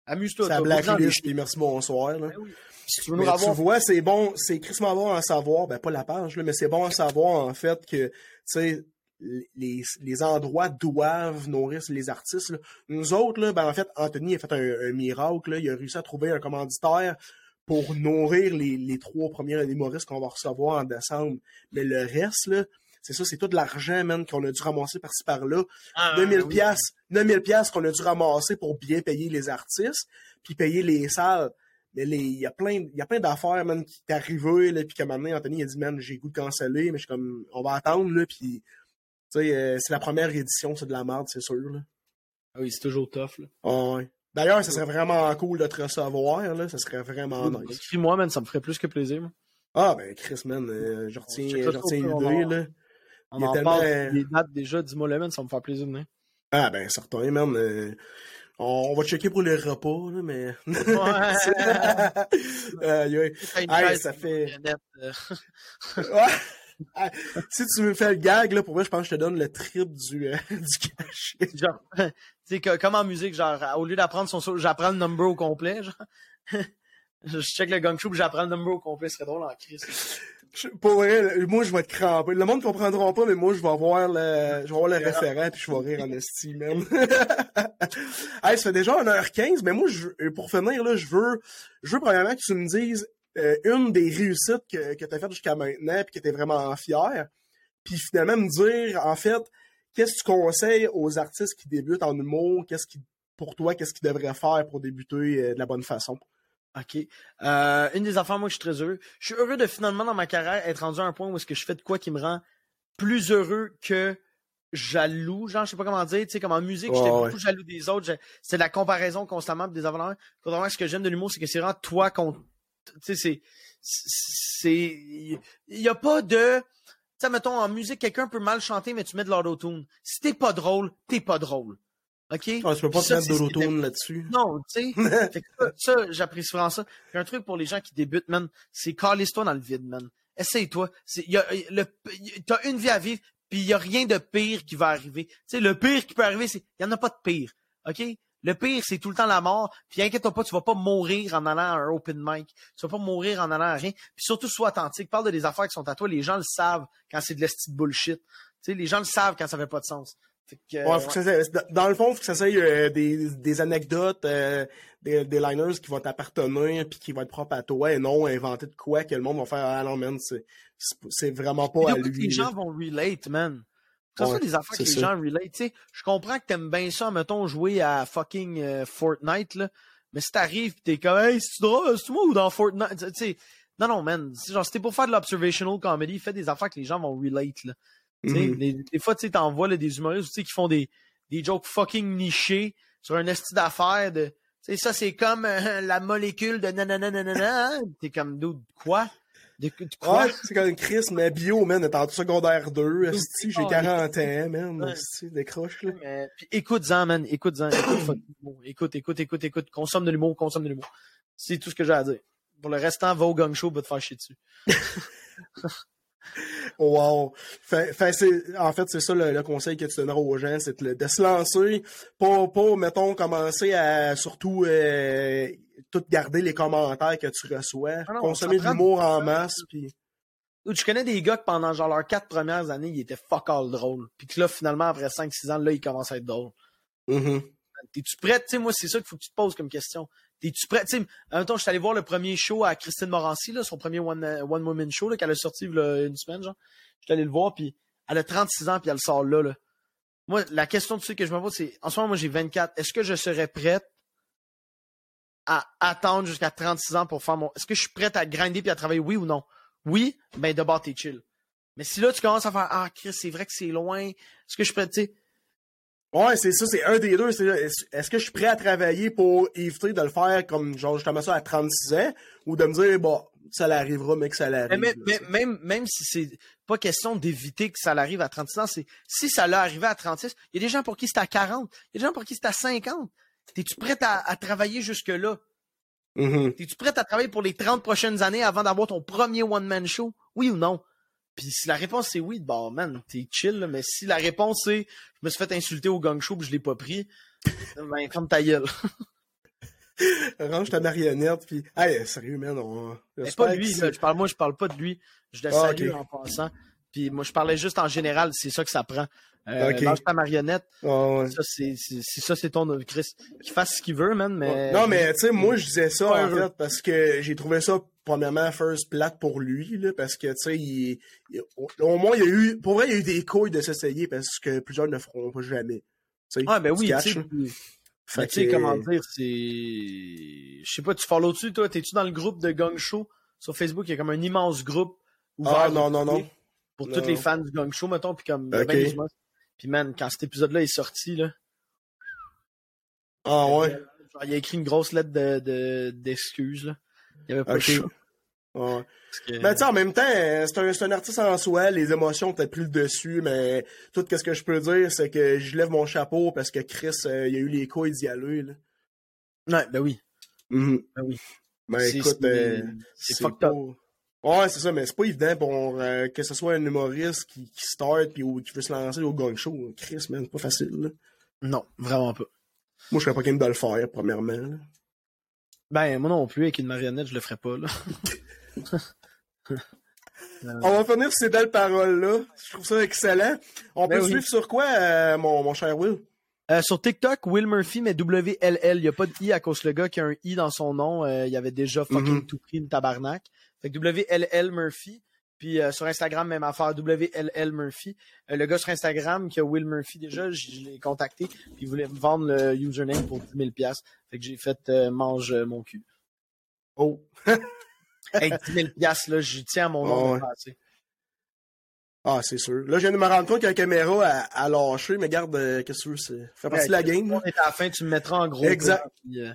Amuse-toi, de- blacklist, puis merci, bonsoir, là. Ben oui. Si tu veux nous Mais tu vois, c'est bon, c'est crissement bon à savoir, ben pas la page, là, mais c'est bon à savoir en fait que, tu sais, les, les endroits doivent nourrir les artistes. là. Nous autres, là, ben en fait, Anthony a fait un, un miracle, là, il a réussi à trouver un commanditaire pour nourrir les, les trois premiers humoristes qu'on va recevoir en décembre. Mais le reste, là, c'est ça, c'est tout de l'argent, man, qu'on a dû ramasser par-ci par-là. Ah, 9000 oui. pièces 9000 pièces qu'on a dû ramasser pour bien payer les artistes puis payer les salles mais les il y a plein il y a plein d'affaires man qui arrivé là puis qu'à un moment donné, Anthony il a dit man j'ai goût de canceller mais je suis comme on va attendre là puis euh, c'est la première édition c'est de la merde c'est sûr là Ah oui, c'est toujours tough, là. Ah ouais. d'ailleurs ça serait vraiment cool de te recevoir là ça serait vraiment nice Écris-moi, man, ça me ferait plus que plaisir, moi. ah ben Chris man euh, je retiens je retiens l'idée là On Il en tellement- parle des dates déjà, dis-moi le man, ça me fait plaisir de venir. ah ben certain man euh, on va checker pour les repas là mais Hey, chaise, ça fait- Ouais. Si tu me fais le gag, là, pour moi, je pense que je te donne le triple du, euh, du cachet. genre, tu sais, comme en musique, genre, au lieu d'apprendre son solo, j'apprends le number au complet, genre. je check le gang j'apprends le number au complet, ce serait drôle en crise. Pour vrai, moi, je vais être crampé. Le monde ne comprendra pas, mais moi, je vais avoir le, je vais avoir le référent, puis je vais rire en estime, même. hey, ça fait déjà 1h15, mais moi, je, pour finir, là, je veux, je veux premièrement que tu me dises euh, une des réussites que, que tu as faites jusqu'à maintenant, puis que tu es vraiment fier. Puis finalement, me dire, en fait, qu'est-ce que tu conseilles aux artistes qui débutent en humour? Qu'est-ce qui, pour toi, qu'est-ce qu'ils devraient faire pour débuter euh, de la bonne façon? OK. Euh, une des affaires, moi, je suis très heureux. Je suis heureux de finalement, dans ma carrière, être rendu à un point où est-ce que je fais de quoi qui me rend plus heureux que jaloux. Genre, je sais pas comment dire. Tu sais, comme en musique, j'étais beaucoup jaloux des autres. C'est de la comparaison constamment des avantages. Contrairement à ce que j'aime de l'humour, c'est que c'est vraiment toi contre... Tu sais, c'est... C'est... Il y a pas de... Tu sais, mettons, en musique, quelqu'un peut mal chanter, mais tu mets de l'autotune. Si t'es pas drôle, t'es pas drôle. OK? Ah, tu peux pas te mettre d'autotune là-dessus. non, tu sais? Ça, ça, j'apprécie vraiment ça. Puis un truc pour les gens qui débutent, man, c'est calisse-toi dans le vide, man. Essaye-toi. T'as une vie à vivre, puis il y a rien de pire qui va arriver. Tu sais, le pire qui peut arriver, c'est, il y en a pas de pire. OK? Le pire, c'est tout le temps la mort. Puis inquiète-toi pas, tu vas pas mourir en allant à un open mic. Tu vas pas mourir en allant à rien. Puis surtout, sois authentique. Parle de des affaires qui sont à toi. Les gens le savent quand c'est de la petite bullshit. Tu sais, les gens le savent quand ça fait pas de sens. Que, Ouais, faut que ça s'aille- dans le fond, faut que ça soit euh, des, des anecdotes, euh, des, des liners qui vont t'appartenir puis qui vont être propres à toi et non inventer de quoi que le monde va faire Ah non, man, c'est, vraiment pas à que lui. les gens vont relate, man? Que ce Ouais, soit des affaires c'est que les ça. gens relate. Tu sais, je comprends que t'aimes bien ça, mettons, jouer à fucking euh, Fortnite, là. Mais si t'arrives pis t'es comme, hey, c'est drôle, c'est moi ou dans Fortnite? Tu sais, non, non, man. C'est Genre, si t'es pour faire de l'observational comedy, fais des affaires que les gens vont relate, là. Tu sais, Mhm. des, des fois, tu sais, t'envoies des humoristes tu sais, qui font des, des jokes fucking nichés sur un esti d'affaires de. Tu sais, ça, c'est comme euh, la molécule de nanana nanana. T'es comme, dude, quoi? De, de quoi? Ouais, c'est comme Chris, mais bio, man, est en secondaire 2. Esti, j'ai Oh, 40 ans, man. Décroche, là. Puis écoute-en, man. Écoute-en. Écoute, écoute, écoute, écoute. Consomme de l'humour, consomme de l'humour. C'est tout ce que j'ai à dire. Pour le restant, va au gang show, va te faire chier dessus. Wow. Fait, fait c'est, en fait, c'est ça le, le conseil que tu donneras aux gens, c'est de, de se lancer, pas, pas, mettons, commencer à surtout euh, tout garder les commentaires que tu reçois, Ah non, consommer de l'humour en masse, puis Je connais des gars que pendant genre leurs quatre premières années, ils étaient fuck all drôles. Puis que là, finalement, après 5-6 ans, là, ils commencent à être drôles. Mhm. T'es-tu prêt? Tu sais, moi, c'est ça qu'il faut que tu te poses comme question. T'es-tu prêt? Tu sais, en même temps, je suis allé voir le premier show à Christine Morancy, là, son premier One, euh, one Woman Show, qu'elle a sorti une semaine, genre. Je suis allé le voir, puis elle a 36 ans, puis elle sort là, là. Moi, la question que je me pose, c'est, en ce moment, moi, j'ai 24. Est-ce que je serais prête à attendre jusqu'à 36 ans pour faire mon. Est-ce que je suis prêt à grinder puis à travailler, oui ou non? Oui, ben d'abord, t'es chill. Mais si là, tu commences à faire Ah, Chris, c'est vrai que c'est loin, est-ce que je suis prêt, tu sais? Ouais, c'est ça, c'est un des deux. Est-ce que je suis prêt à travailler pour éviter de le faire comme, genre, justement ça à 36 ans, ou de me dire, bon, ça l'arrivera, mais que ça l'arrive. Mais, même, même si c'est pas question d'éviter que ça l'arrive à 36 ans, c'est si ça l'a arrivé à 36, il y a des gens pour qui c'est à 40, il y a des gens pour qui c'est à 50. T'es-tu prêt à, travailler jusque-là? Mm-hmm. T'es-tu prêt à travailler pour les 30 prochaines années avant d'avoir ton premier one-man show? Oui ou non? Puis si la réponse c'est oui, bon man, t'es chill, mais si la réponse c'est je me suis fait insulter au gang show je l'ai pas pris, ben ferme ta gueule. Range ta marionnette, puis. Hey, sérieux, man, on. C'est pas lui, je parle, moi, je parle pas de lui. Je le ah, salue en passant. Puis moi, je parlais juste en général, c'est ça que ça prend. Euh, Range ta marionnette. Ah, ça, c'est, ça, c'est ton Chris. Qu'il fasse ce qu'il veut, man, mais. Non, mais tu sais, moi, je disais ça, en fait, parce que j'ai trouvé ça, premièrement, first plate pour lui, là, parce que, tu sais, il, au moins, il y a eu, pour vrai, il y a eu des couilles de s'essayer parce que plusieurs ne feront pas jamais. Ah, ben oui, tu sais fait tu sais, comment dire, c'est. Je sais pas, tu follow dessus, toi? T'es-tu dans le groupe de Gang Show? Sur Facebook, il y a comme un immense groupe ouvert. Ah, non, non, non. Pour tous les fans du Gang Show, mettons, puis comme. Okay. Puis man, quand cet épisode-là est sorti, là. Ah ouais? Genre, il a écrit une grosse lettre de, d'excuses, là. Il avait pas. Mais tu sais, en même temps, c'est un, un, artiste en soi, les émotions peut-être pris le dessus, mais tout ce que je peux dire, c'est que je lève mon chapeau parce que Chris, euh, il a eu les couilles d'y aller. Là. Ouais, ben oui. Mm-hmm. Ben oui. Ben écoute, euh, c'est fucked up. Ouais, c'est ça, mais c'est pas évident pour euh, que ce soit un humoriste qui, qui start puis qui veut se lancer au gang show. Chris, man, c'est pas facile. Là. Non, vraiment pas. Moi, je serais pas capable de le faire, premièrement. Ben, moi non plus, avec une marionnette, je le ferais pas, là. On va finir ces belles paroles-là. Je trouve ça excellent. On ben peut suivre sur quoi, euh, mon, mon, cher Will? Euh, sur TikTok, Will Murphy, mais WLL. Il n'y a pas de I à cause le gars qui a un I dans son nom. Euh, il y avait déjà fucking mm-hmm. tout pris une tabarnak. Fait que WLL Murphy. Puis sur Instagram, même affaire, WLL Murphy. le gars sur Instagram qui a Will Murphy déjà, je, l'ai contacté. Puis il voulait me vendre le username pour 10 000 Fait que j'ai fait mange mon cul. Oh! hey, 10 000 là, j'y tiens à mon nom Ah, c'est sûr. Là, je viens de me rendre compte que la caméra a, lâché, mais garde, euh, qu'est-ce que tu veux, c'est fait partie de la game. On est à la fin, tu me mettras en gros. Exact. Euh,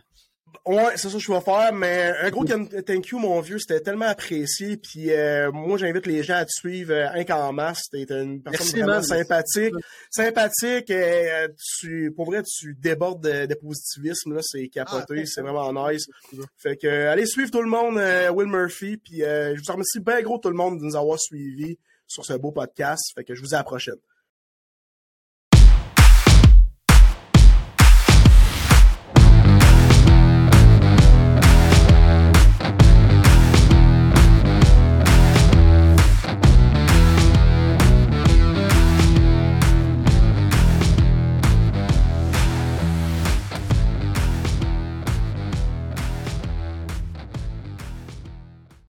Ouais, c'est ça que je vais faire, mais un gros thank you, mon vieux, c'était tellement apprécié. Puis euh, moi, j'invite les gens à te suivre euh, un qu'en masse. T'es une personne vraiment sympathique. Sympathique, euh, tu, pour vrai, tu débordes de, positivisme, là, c'est capoté, ah, c'est vraiment nice. Fait que allez suivre tout le monde, Will Murphy, puis je vous remercie bien gros tout le monde de nous avoir suivis sur ce beau podcast. Fait que je vous dis à la prochaine.